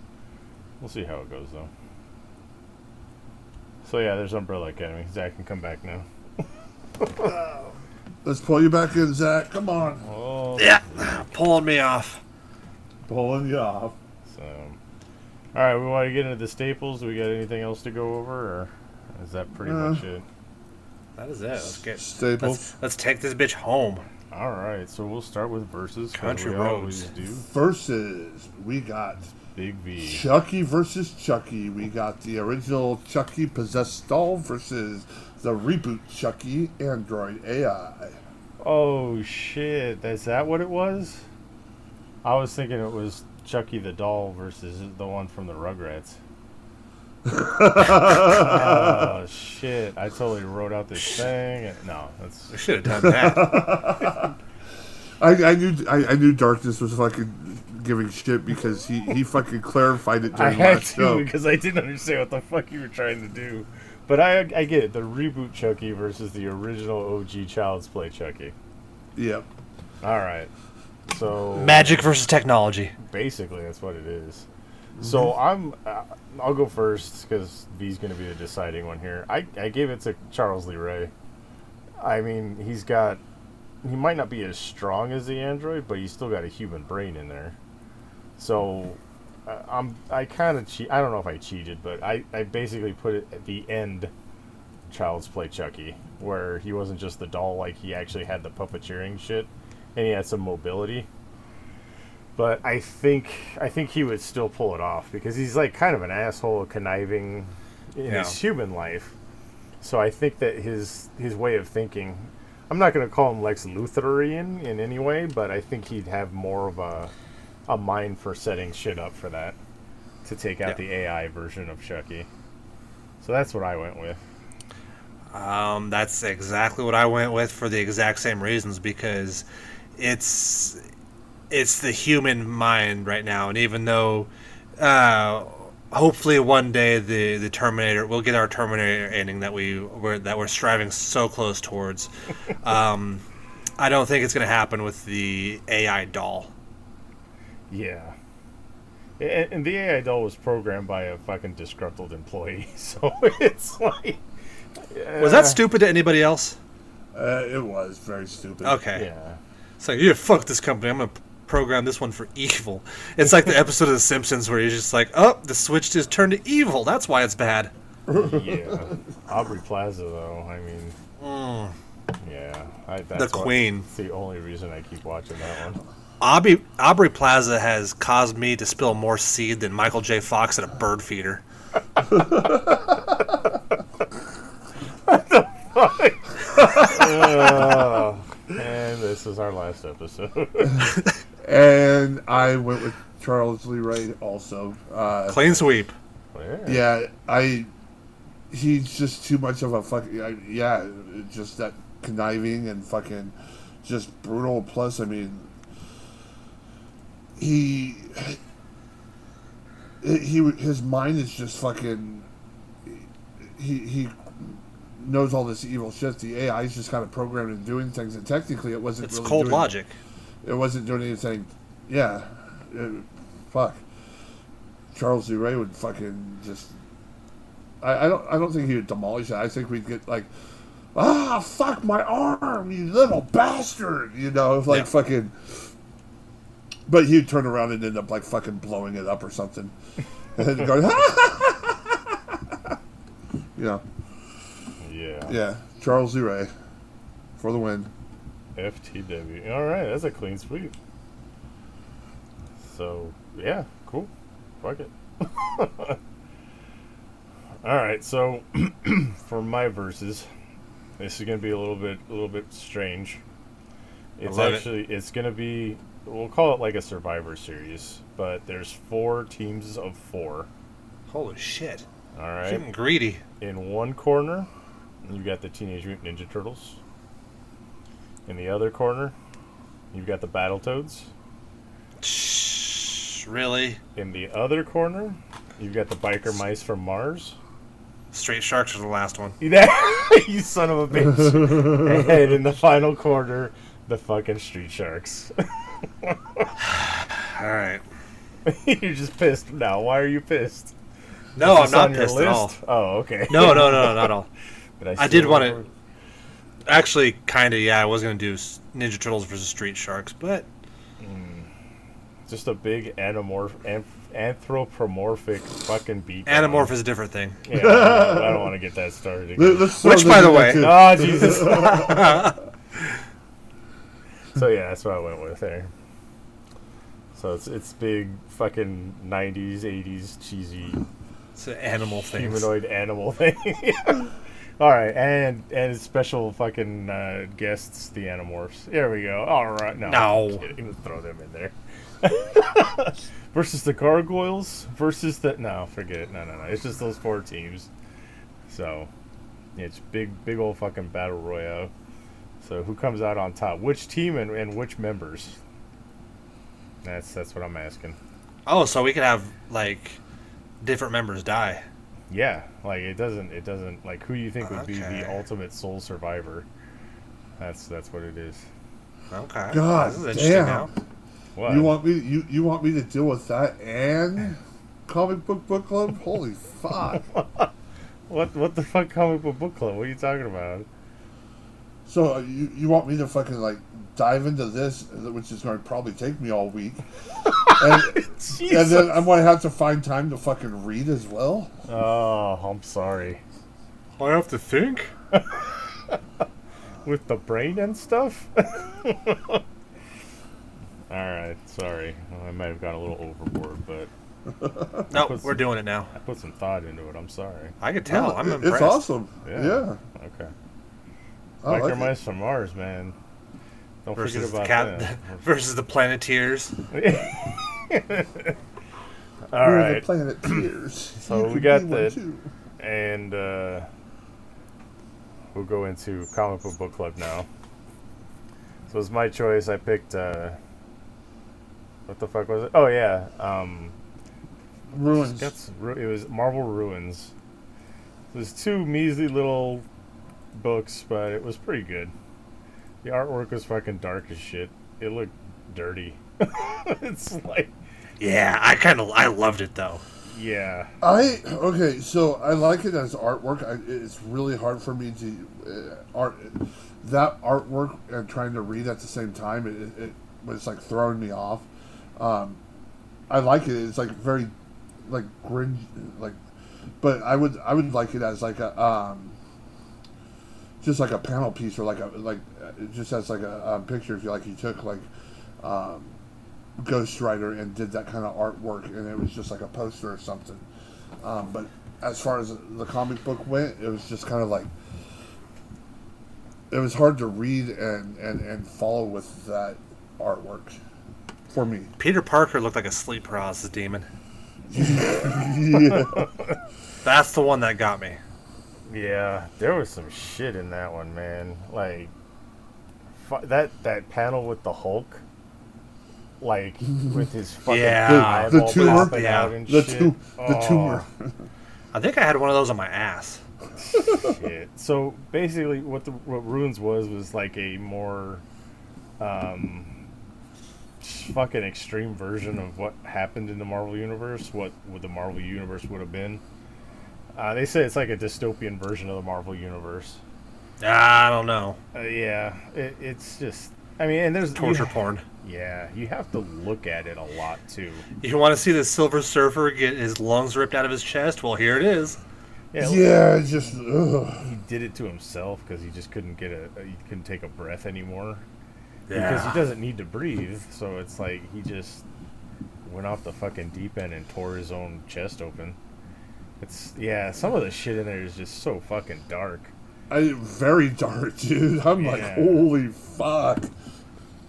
we'll see how it goes though. So yeah, there's Umbrella Academy. Zach can come back now. *laughs* Uh, Let's pull you back in, Zach. Come on, Oh, Yeah, pulling me off. pulling you off. So, all right, we want to get into the staples. Do we got anything else to go over, or is that pretty Uh, much it? That is it. Let's get. Staples. Let's, let's take this bitch home. All right, so we'll start with versus. 'cause Country roads. always do. Versus, we got Big V. Chucky versus Chucky. We got the original Chucky possessed doll versus the reboot Chucky Android AI. Oh shit! Is that what it was? I was thinking it was Chucky the doll versus the one from the Rugrats. *laughs* oh shit! I totally wrote out this thing. No, that's We should have done that. *laughs* I, I knew I, I knew Darkness was fucking giving shit because he, he fucking clarified it I during had last to show. because I didn't understand what the fuck you were trying to do. But I I get it. The reboot Chucky versus the original OG Child's Play Chucky. Yep. All right. So Magic versus technology. basically that's what it is. So I'm uh, I'll go first because V's going to be the deciding one here. I I gave it to Charles Lee Ray. I mean he's got he might not be as strong as the android, but he's still got a human brain in there. So uh, I'm I kind of cheat. I don't know if I cheated, but I I basically put it at the end. Child's Play Chucky, where he wasn't just the doll, like he actually had the puppeteering shit, and he had some mobility. But I think I think he would still pull it off because he's like kind of an asshole, conniving in Yeah. his human life. So I think that his his way of thinking, I'm not going to call him Lex Lutherian in any way, but I think he'd have more of a a mind for setting shit up for that to take out the AI version of Chucky. So that's what I went with. Um, that's exactly what I went with for the exact same reasons because it's it's the human mind right now, and even though uh, hopefully one day the the Terminator we'll get our Terminator ending that we we're, that we're striving so close towards. *laughs* Um, I don't think it's going to happen with the AI doll. Yeah. And, and the AI doll was programmed by a fucking disgruntled employee, *laughs* so it's like. Was that stupid to anybody else? Uh, it was very stupid. Okay. Yeah. It's like, yeah, fuck this company. I'm gonna program this one for evil. It's like the episode of The Simpsons where he's just like, oh, the switch just turned to evil. That's why it's bad. *laughs* yeah. Aubrey Plaza, though, I mean. Yeah. I, that's Mm. The queen. It's the only reason I keep watching that one. Aubrey, Aubrey Plaza has caused me to spill more seed than Michael J. Fox at a bird feeder. Uh, *laughs* and this is our last episode. *laughs* And I went with Charles Lee Ray also. Uh, Clean sweep. yeah, I. He's just too much of a fucking. Yeah, just that conniving and fucking. Just brutal. Plus, I mean. He. He his mind is just fucking. He he knows all this evil shit. The AI is just kind of programmed and doing things, and technically, it wasn't. It's really cold doing- logic. it wasn't doing anything. Yeah, uh, fuck. Charles Lee Ray would fucking just. I, I don't. I don't think he would demolish it. I think we'd get like, ah, fuck my arm, you little bastard. You know, like Yeah. fucking. But he'd turn around and end up like fucking blowing it up or something, and then go, you *laughs* know, Yeah. yeah. Yeah. Charles Lee Ray, for the win. FTW. All right, that's a clean sweep. So yeah, cool. Fuck it. *laughs* All right, so *clears throat* for my verses, this is gonna be a little bit, a little bit strange. It's love it. actually, it's gonna be, we'll call it like a Survivor Series, but there's four teams of four. Holy shit. All right, Getting greedy. in one corner, you've got the Teenage Mutant Ninja Turtles. In the other corner, you've got the Battletoads. Shh, really? In the other corner, you've got the biker mice from Mars. Street Sharks are the last one. *laughs* you son of a bitch. *laughs* and in the final corner, the fucking Street Sharks. *laughs* All right. *laughs* You're just pissed now. Why are you pissed? No, I'm not on your pissed at all. list? Oh, okay. No, no, no, not at all. *laughs* Did I steal did wanna- Actually, kind of, yeah. I was gonna do Ninja Turtles versus Street Sharks, but hmm. Just a big anamorph, anth- anthropomorphic fucking beat. Anamorph is a different thing. Yeah, I don't, don't want to get that started. Let- Again. Which, by the way- at. *laughs* Oh Jesus! So yeah, that's what I went with there. So it's it's big fucking '90s, '80s cheesy It's an animal thing. humanoid animal *laughs* thing. All right, and and special fucking uh, guests, the Animorphs. There we go. All right, no, No. I'm. Throw them in there. *laughs* versus the Gargoyles versus the no, forget it. No, no, no. It's just those four teams. So yeah, it's big, big old fucking battle royale. So who comes out on top? Which team and, and which members? That's that's what I'm asking. Oh, so we could have like different members die. Yeah, like it doesn't it doesn't like who you think would be the ultimate sole survivor. That's that's what it is. Okay. God This is interesting damn. now. What? You want me? You you want me to deal with that and *laughs* comic book book club? Holy fuck! *laughs* what what the fuck comic book book club? What are you talking about? So uh, you you want me to fucking like dive into this, which is going to probably take me all week, *laughs* and, and then I'm going to have to find time to fucking read as well. Oh, I'm sorry. I have to think. *laughs* With the brain and stuff? *laughs* Alright, sorry. Well, I might have gone a little overboard, but No, Puts- we're doing it now. I put some thought into it. I'm sorry. I could tell. No, I'm it- impressed. It's awesome. Yeah. Yeah, Okay. I like Mice from Mars, man. Don't Versus the forget cat about that. *laughs* versus the Planeteers. All We're right. the Planeteers. So You we got be one the- too. and uh, we'll go into comic book book club now. So it's my choice. I picked. Uh, what the fuck was it? Oh yeah, um, ruins. got some ru- it was Marvel Ruins. It was two measly little books, but it was pretty good. The artwork was fucking dark as shit. It looked dirty. *laughs* it's like, Yeah, I kind of I loved it though. yeah, I okay, so I like it as artwork. I, it's really hard for me to uh, art that artwork and trying to read at the same time. It, it was like throwing me off. Um, I like it. It's like very like grin like, but I would I would like it as like a um, just like a panel piece or like a like uh, just as like a, um picture. If you like, you took like. Um, Ghost Rider and did that kind of artwork, and it was just like a poster or something. Um, but as far as the comic book went, it was just kind of like it was hard to read and, and, and follow with that artwork for me. Peter Parker looked like a sleep paralysis demon. *laughs* yeah. *laughs* That's the one that got me. Yeah, there was some shit in that one, man. Like fu- that that panel with the Hulk, like with his *laughs* fucking Yeah. The- the tumor? Yeah. out and The, shit. tu- the Oh, tumor. I think I had one of those on my ass. shit. So basically, what the what Ruins was was like a more, um, fucking extreme version of what happened in the Marvel universe. What would the Marvel universe would have been? Uh, they say it's like a dystopian version of the Marvel universe. I don't know. Uh, yeah, it, it's just. I mean, and there's Torture you- porn. Yeah, you have to look at it a lot too. You want to see the Silver Surfer get his lungs ripped out of his chest? Well, here it is. Yeah, Yeah, it's just ugh. he did it to himself because he just couldn't get a he couldn't take a breath anymore yeah. because he doesn't need to breathe. So it's like he just went off the fucking deep end and tore his own chest open. It's yeah, some of the shit in there is just so fucking dark. I, very dark, *laughs* dude. I'm like, holy fuck.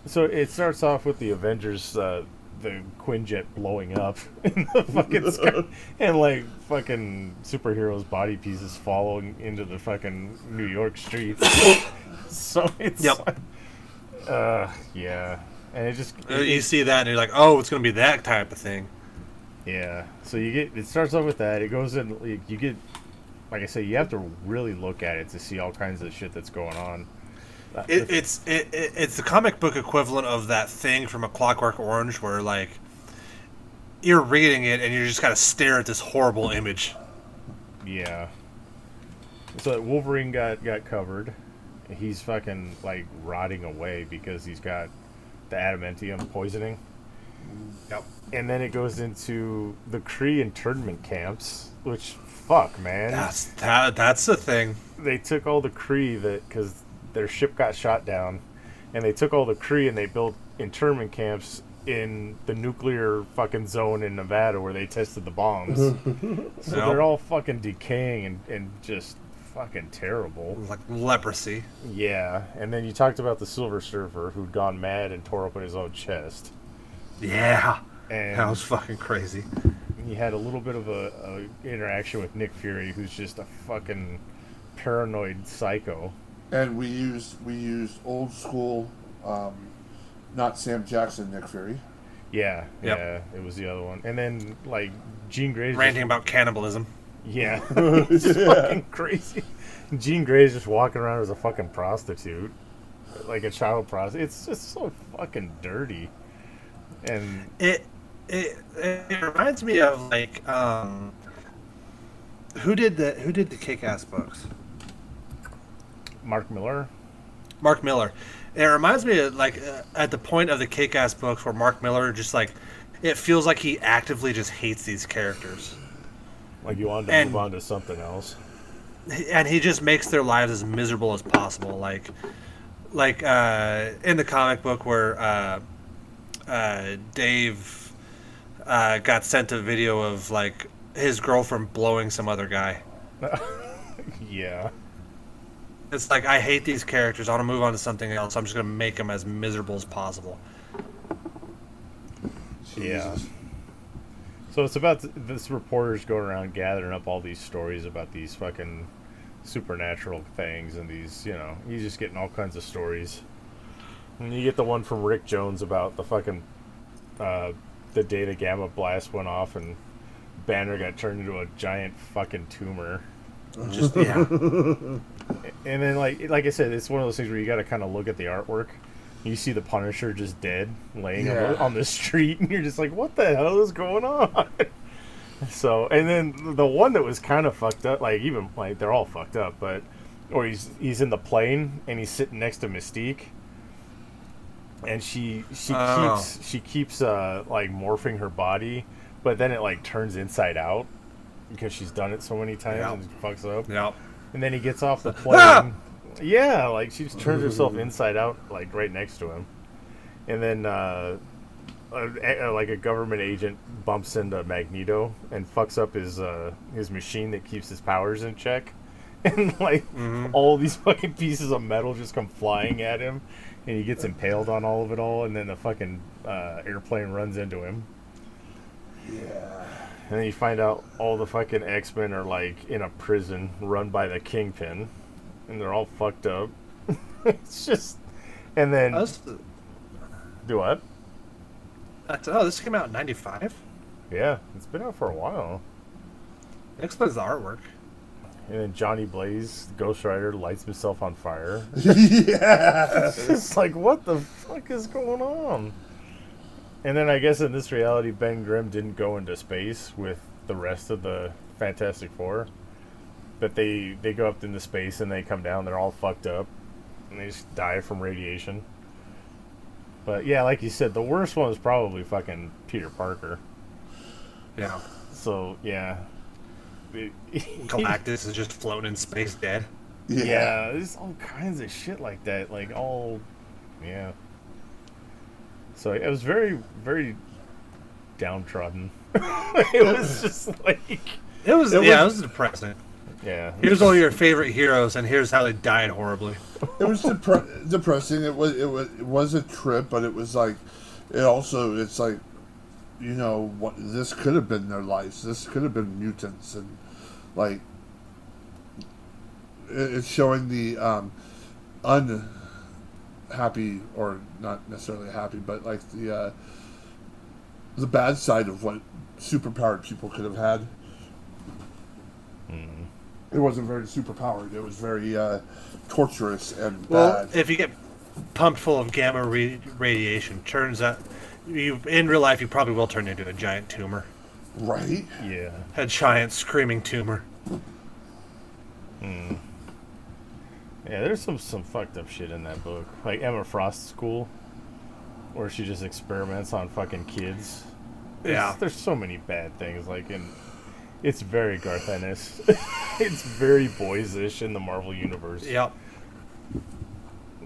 So it starts off with the Avengers, uh, the Quinjet blowing up *laughs* in the fucking sky, *laughs* and like fucking superheroes' body pieces falling into the fucking New York streets. *coughs* so it's Yep. Uh, yeah, and it just Uh, you see that and you're like, oh, it's gonna be that type of thing. Yeah. So you get it starts off with that. It goes in. like, You get, like I say, you have to really look at it to see all kinds of shit that's going on. It, it's it, it, it's the comic book equivalent of that thing from A Clockwork Orange, where like you're reading it and you just gotta stare at this horrible image. yeah. So Wolverine got got covered. He's fucking like rotting away because he's got the adamantium poisoning. Yep. And then it goes into the Kree internment camps, which fuck man. That's that. That's the thing. they took all the Kree that because their ship got shot down, and they took all the Kree and they built internment camps in the nuclear fucking zone in Nevada where they tested the bombs. *laughs* so Yep. they're all fucking decaying and, and just fucking terrible. Like leprosy. Yeah, and then you talked about the Silver Surfer who'd gone mad and tore open his own chest, Yeah. and That was fucking crazy. he had a little bit of a, a interaction with Nick Fury, who's just a fucking paranoid psycho. And we used we used old school, um, not Sam Jackson, Nick Fury. Yeah, Yep. yeah, it was the other one. And then like Jean Grey's Ranting just, about cannibalism. yeah, *laughs* *laughs* it's just fucking crazy. Jean Grey's just walking around as a fucking prostitute, like a child prostitute. It's just so fucking dirty. And It it it reminds me of like um who did the who did the kick ass books? Mark Millar, Mark Millar. It reminds me of like uh, at the point of the kick ass books where Mark Millar just like it feels like he actively just hates these characters. like you wanted to And- move on to something else. and he just makes their lives as miserable as possible like like uh, in the comic book where uh, uh, dave uh, got sent a video of like his girlfriend blowing some other guy *laughs* Yeah, it's like i hate these characters i want to move on to something else i'm just going to make them as miserable as possible Yeah. So it's about this reporter's going around gathering up all these stories about these fucking supernatural things and these, you know, he's just getting all kinds of stories. And you get the one from Rick Jones about the fucking uh, the day the gamma blast went off and Banner got turned into a giant fucking tumor. just *laughs* yeah And then like like I said, it's one of those things where you got to kind of look at the artwork. You see the Punisher just dead, laying on, Yeah. the, on the street, *laughs* and you're just like, "What the hell is going on?" *laughs* so, and then the one that was kind of fucked up, like even like they're all fucked up, but or he's he's in the plane and he's sitting next to Mystique, and she she Oh. keeps she keeps uh like morphing her body, but then it like turns inside out because she's done it so many times Yeah. and fucks up. yep And then he gets off the *laughs* plane. yeah, like she just turns herself inside out, like right next to him. And then, uh, a, a- like a government agent bumps into Magneto and fucks up his uh, his machine that keeps his powers in check. *laughs* And like all these *laughs* fucking pieces of metal just come flying at him, and he gets impaled on all of it all. And then the fucking uh, airplane runs into him. Yeah. And then you find out all the fucking X Men are like in a prison run by the Kingpin, and they're all fucked up. *laughs* it's just, and then do what? that's- oh this came out in 95 Yeah, it's been out for a while. explains the artwork And then Johnny Blaze, Ghost Rider, lights himself on fire. yeah. *laughs* it's like, what the fuck is going on? And then I guess in this reality, Ben Grimm didn't go into space with the rest of the Fantastic Four. But they they go up into space and they come down. They're all fucked up, and they just die from radiation. But yeah, like you said, the worst one was probably fucking Peter Parker. yeah So yeah, It- galactus is just floating in space dead yeah, there's all kinds of shit like that. Like all, yeah. So it was very, very downtrodden. *laughs* it was just like, it was It yeah was- it was depressing yeah, here's all your favorite heroes and here's how they died horribly It was depre- depressing. It was it was it was a trip, but it was like it also it's like you know what this could have been their lives. This could have been mutants and like it's showing the um un happy or not necessarily happy, but like the uh, the bad side of what superpowered people could have had. Mm. It wasn't very superpowered. It was very uh, torturous and Well, bad. if you get pumped full of gamma re- radiation, turns out you in real life you probably will turn into a giant tumor, right? Yeah. a giant screaming tumor. Hmm. Yeah, there's some some fucked up shit in that book. Like Emma Frost's school, where she just experiments on fucking kids. There's, Yeah. there's so many bad things. Like in, it's very Garth Ennis. *laughs* it's very boys-ish in the Marvel universe. Yep.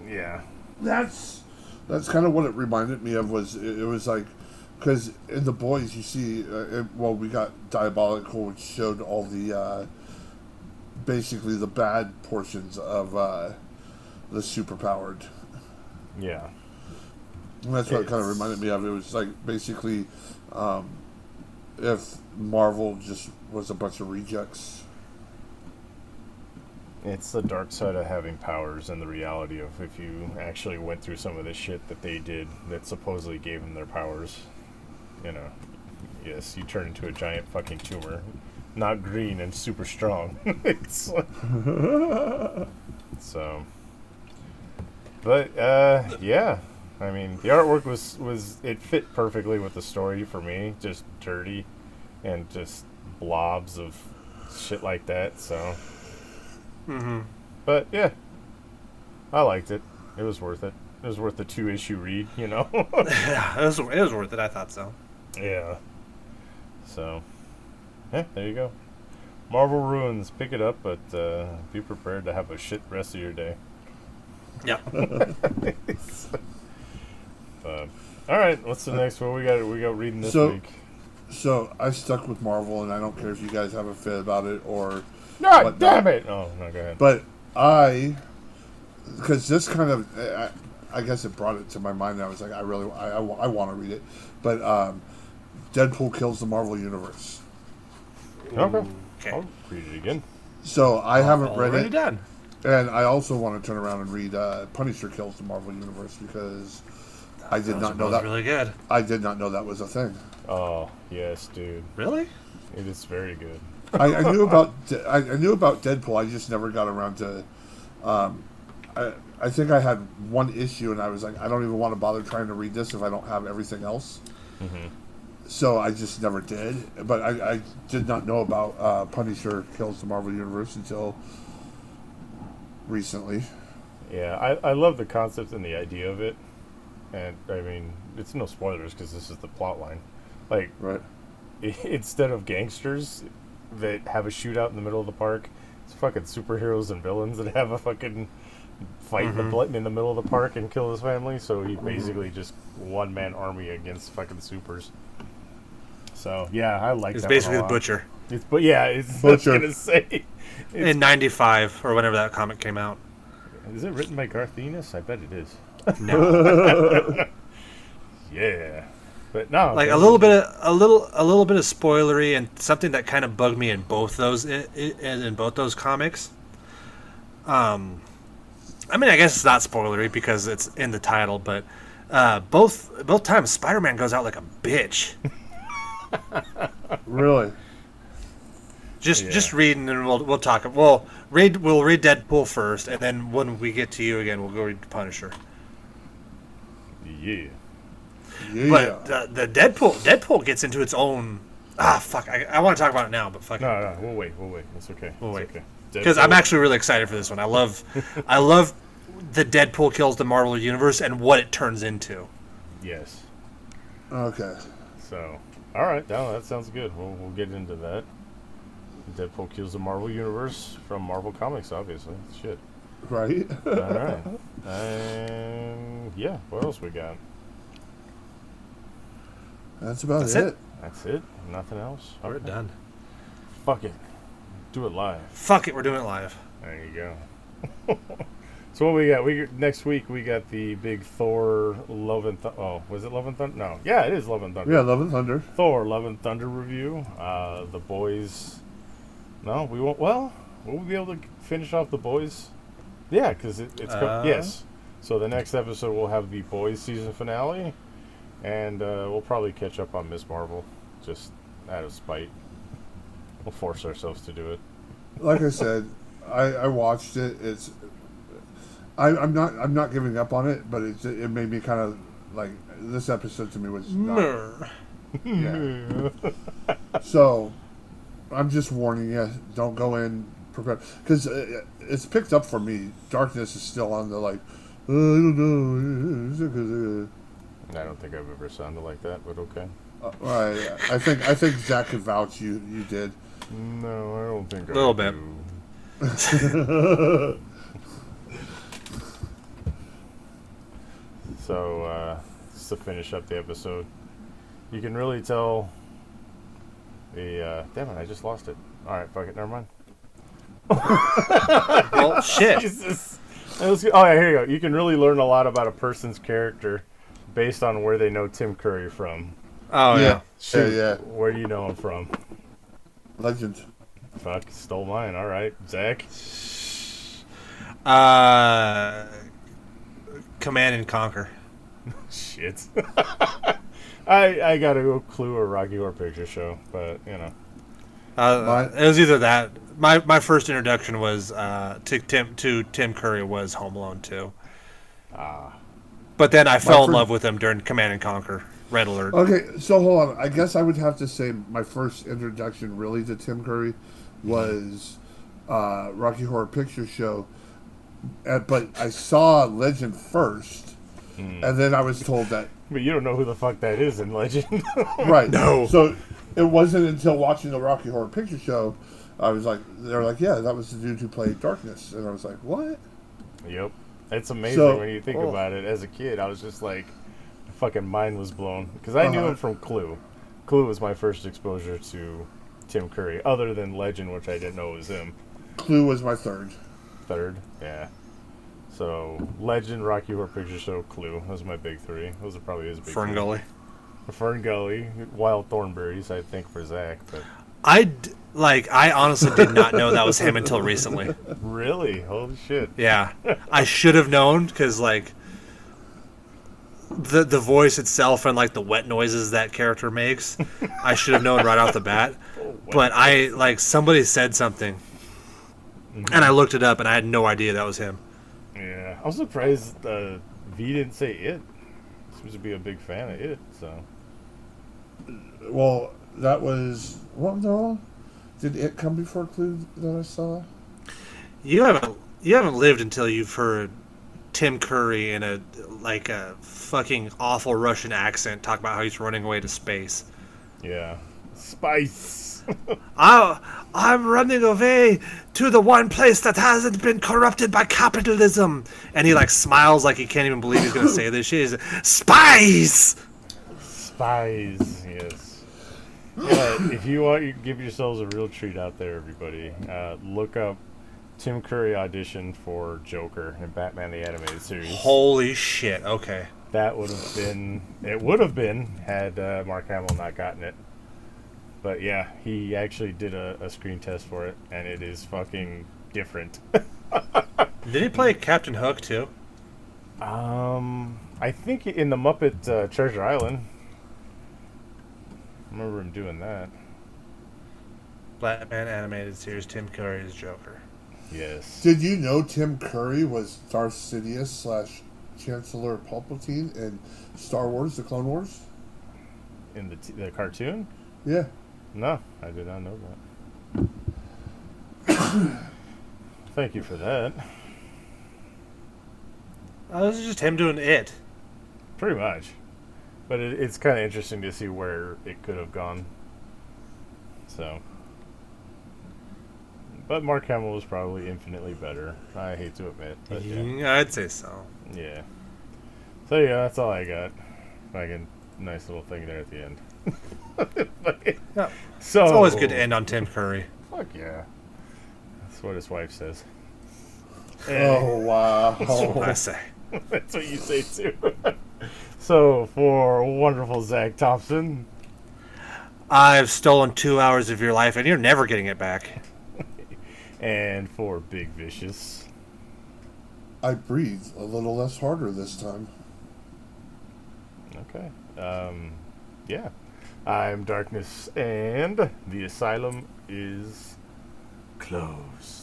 Yeah. That's that's kind of what it reminded me of. Was it, it was like because in the boys you see uh, it, well we got diabolical which showed all the uh, basically the bad portions of uh, the superpowered. Yeah. And that's what it kind of reminded me of. It was like basically um, if Marvel just was a bunch of rejects. It's the dark side of having powers and the reality of if you actually went through some of the shit that they did that supposedly gave them their powers. You know, yes, you turn into a giant fucking tumor. Not green and super strong. *laughs* it's like- so. But uh, yeah, I mean the artwork was was it fit perfectly with the story for me. Just dirty and just blobs of shit like that. So. Mm-hmm. But yeah, I liked it. It was worth it. It was worth the two issue read, you know. *laughs* *laughs* Yeah, it was, it was worth it. I thought so. Yeah. So, yeah, there you go. Marvel Ruins, pick it up, but uh, be prepared to have a shit rest of your day. Yeah. *laughs* But, all right, what's the next one we got? We got reading this So- week. So I stuck with Marvel, and I don't care if you guys have a fit about it or God whatnot. damn it! Oh no, go ahead. But I, because this kind of, I, I guess it brought it to my mind. That I was like, I really, I, I, want to read it. But um, Deadpool kills the Marvel universe. okay, Okay. I'll read it again. So I haven't read Already it, done. and I also want to turn around and read uh, Punisher kills the Marvel universe because I did not know both that. really good. I did not know that was a thing. Oh yes, dude, Really? it is very good. I, I knew about I, I knew about Deadpool. I just never got around to. Um, I I think I had one issue, and I was like, I don't even want to bother trying to read this if I don't have everything else. Mhm. So I just never did. But I, I did not know about uh, Punisher kills the Marvel Universe until recently. Yeah, I, I love the concept and the idea of it. And, I mean, it's no spoilers because this is the plot line. Like, Right. i *laughs* instead of gangsters that have a shootout in the middle of the park, it's fucking superheroes and villains that have a fucking fight in, the, Mhm. bl- in the middle of the park and kill his family. So he basically just one man army against fucking supers. So, yeah, I like It's that. basically the one a lot. Butcher It's, but yeah, it's Butcher. *laughs* I was gonna say. It's, in '95 or whenever that comic came out. is it written by Garth Ennis? I bet it is. No, *laughs* Yeah, but no, like a little bit, of, a little, a little bit of spoilery, and something that kind of bugged me in both those in, in, in both those comics. Um, I mean, I guess it's not spoilery because it's in the title, but uh, both both times Spider-Man goes out like a bitch. *laughs* *laughs* Really. Just Yeah. just read and then we'll we'll talk. We'll read we'll read Deadpool first, and then when we get to you again, we'll go read Punisher. Yeah, Yeah. But uh, the Deadpool Deadpool gets into its own. Ah, fuck! I, I want to talk about it now, but fuck. no, no, we'll wait, we'll wait. It's okay. We'll it's wait. okay. because I'm actually really excited for this one. I love, *laughs* I love the Deadpool kills the Marvel universe and what it turns into. yes. okay. So, all right, no, that sounds good. We'll we'll get into that. Deadpool kills the Marvel universe from Marvel Comics, obviously. Shit. Right. All right. *laughs* And yeah, what else we got? That's about That's it. it. That's it. Nothing else. We're Okay. done. Fuck it. Do it live. Fuck it, we're doing it live. There you go. *laughs* so what we got? We next week we got the big Thor Love and Th- oh was it Love and Thunder? No, yeah, it is Love and Thunder. Yeah, Love and Thunder. Thor Love and Thunder review. Uh, the boys. No, we won't. Well, will we be able to finish off the boys? Yeah, because it, it's co- Uh. yes. So the next episode we'll have the boys season finale, and uh, we'll probably catch up on Miss Marvel, just out of spite. We'll force ourselves to do it. Like I said, I, I watched it. It's I, I'm not I'm not giving up on it, but it it made me kind of like this episode to me was not, Mer. yeah. *laughs* so I'm just warning you, don't go in prepared because it's picked up for me. Darkness is still on the like. "Uh, I don't know. I don't think I've ever sounded like that, but okay. Uh, I, I think I think Zach could vouch you you did. No, I don't think I Little bit. *laughs* *laughs* So, uh, just to finish up the episode, you can really tell the. Uh, damn it, I just lost it. Alright, fuck it, never mind. *laughs* Well, shit. *laughs* Jesus. Was- oh, yeah, here you go. You can really learn a lot about a person's character based on where they know Tim Curry from. Oh yeah. yeah, Shoot, yeah. Where do you know him from? Legend. Fuck, stole mine. Alright, Zach. Uh, Command and Conquer. Shit. *laughs* I I got a Clue or Rocky Horror Picture Show, but you know. Uh, it was either that. My my first introduction was uh, to Tim to Tim Curry was Home Alone two. Ah, But then I fell in fir- love with him during Command and Conquer. Red Alert. Okay, so hold on. I guess I would have to say my first introduction really to Tim Curry was uh, Rocky Horror Picture Show, uh, but I saw Legend first, Hmm. and then I was told that but you don't know who the fuck that is in Legend. *laughs* right. No. So it wasn't until watching the Rocky Horror Picture Show, I was like, they're like, yeah, that was the dude who played Darkness, and I was like, what? yep. It's amazing So- when you think Oh. about it. As a kid, I was just like, fucking mind was blown because I knew Uh-huh. him from Clue. Clue was my first exposure to Tim Curry, other than Legend, which I didn't know was him. Clue was my third. Third, yeah. So Legend, Rocky Horror Picture Show, Clue. Those are my big three. Those are probably his big Fern three. Gully. Fern Gully, Wild Thornberrys, I think for Zach, but I d- like. I honestly did not know that was him until recently. really, holy shit! Yeah, I should have known because like the the voice itself and like the wet noises that character makes, I should have known right off the bat. *laughs* Oh, but I like somebody said something, mm-hmm. and I looked it up, and I had no idea that was him. Yeah, I'm surprised uh, V didn't say it. Seems to be a big fan of it. So Well, that was what no? Did it come before Clue that I saw? You haven't you haven't lived until you've heard Tim Curry in a like a fucking awful Russian accent talk about how he's running away to space. yeah, Spice. I, I'm running away to the one place that hasn't been corrupted by capitalism. And he like smiles like he can't even believe he's gonna say this shit. He's like, Spice! Spies, yes. Yeah, if you want, you give yourselves a real treat out there, everybody. Uh, look up Tim Curry audition for Joker in Batman the Animated Series. Holy shit, okay. That would have been. It would have been had uh, Mark Hamill not gotten it. But yeah, he actually did a, a screen test for it, and it is fucking different. *laughs* Did he play Captain Hook too? um, I think in the Muppet uh, Treasure Island. I remember him doing that. Batman animated series, Tim Curry's Joker. Yes. Did you know Tim Curry was Darth Sidious slash Chancellor Palpatine in Star Wars: The Clone Wars? In the t- the cartoon? Yeah. No, I did not know that. *coughs* Thank you for that. Oh, this is just him doing it. Pretty much. But it, it's kind of interesting to see where it could have gone. So. But Mark Hamill was probably infinitely better. I hate to admit. But yeah. Mm, yeah, I'd say so. yeah. So yeah, that's all I got. Fucking nice little thing there at the end. *laughs* Yeah. so It's always good to end on Tim Curry. Fuck yeah. That's what his wife says. Oh wow. That's what I say. *laughs* That's what you say too. *laughs* so for wonderful Zach Thompson, I've stolen two hours of your life, and you're never getting it back. *laughs* and for Big Vicious, I breathe a little less harder this time. Okay. Um, yeah. I'm Darkness, and the asylum is closed.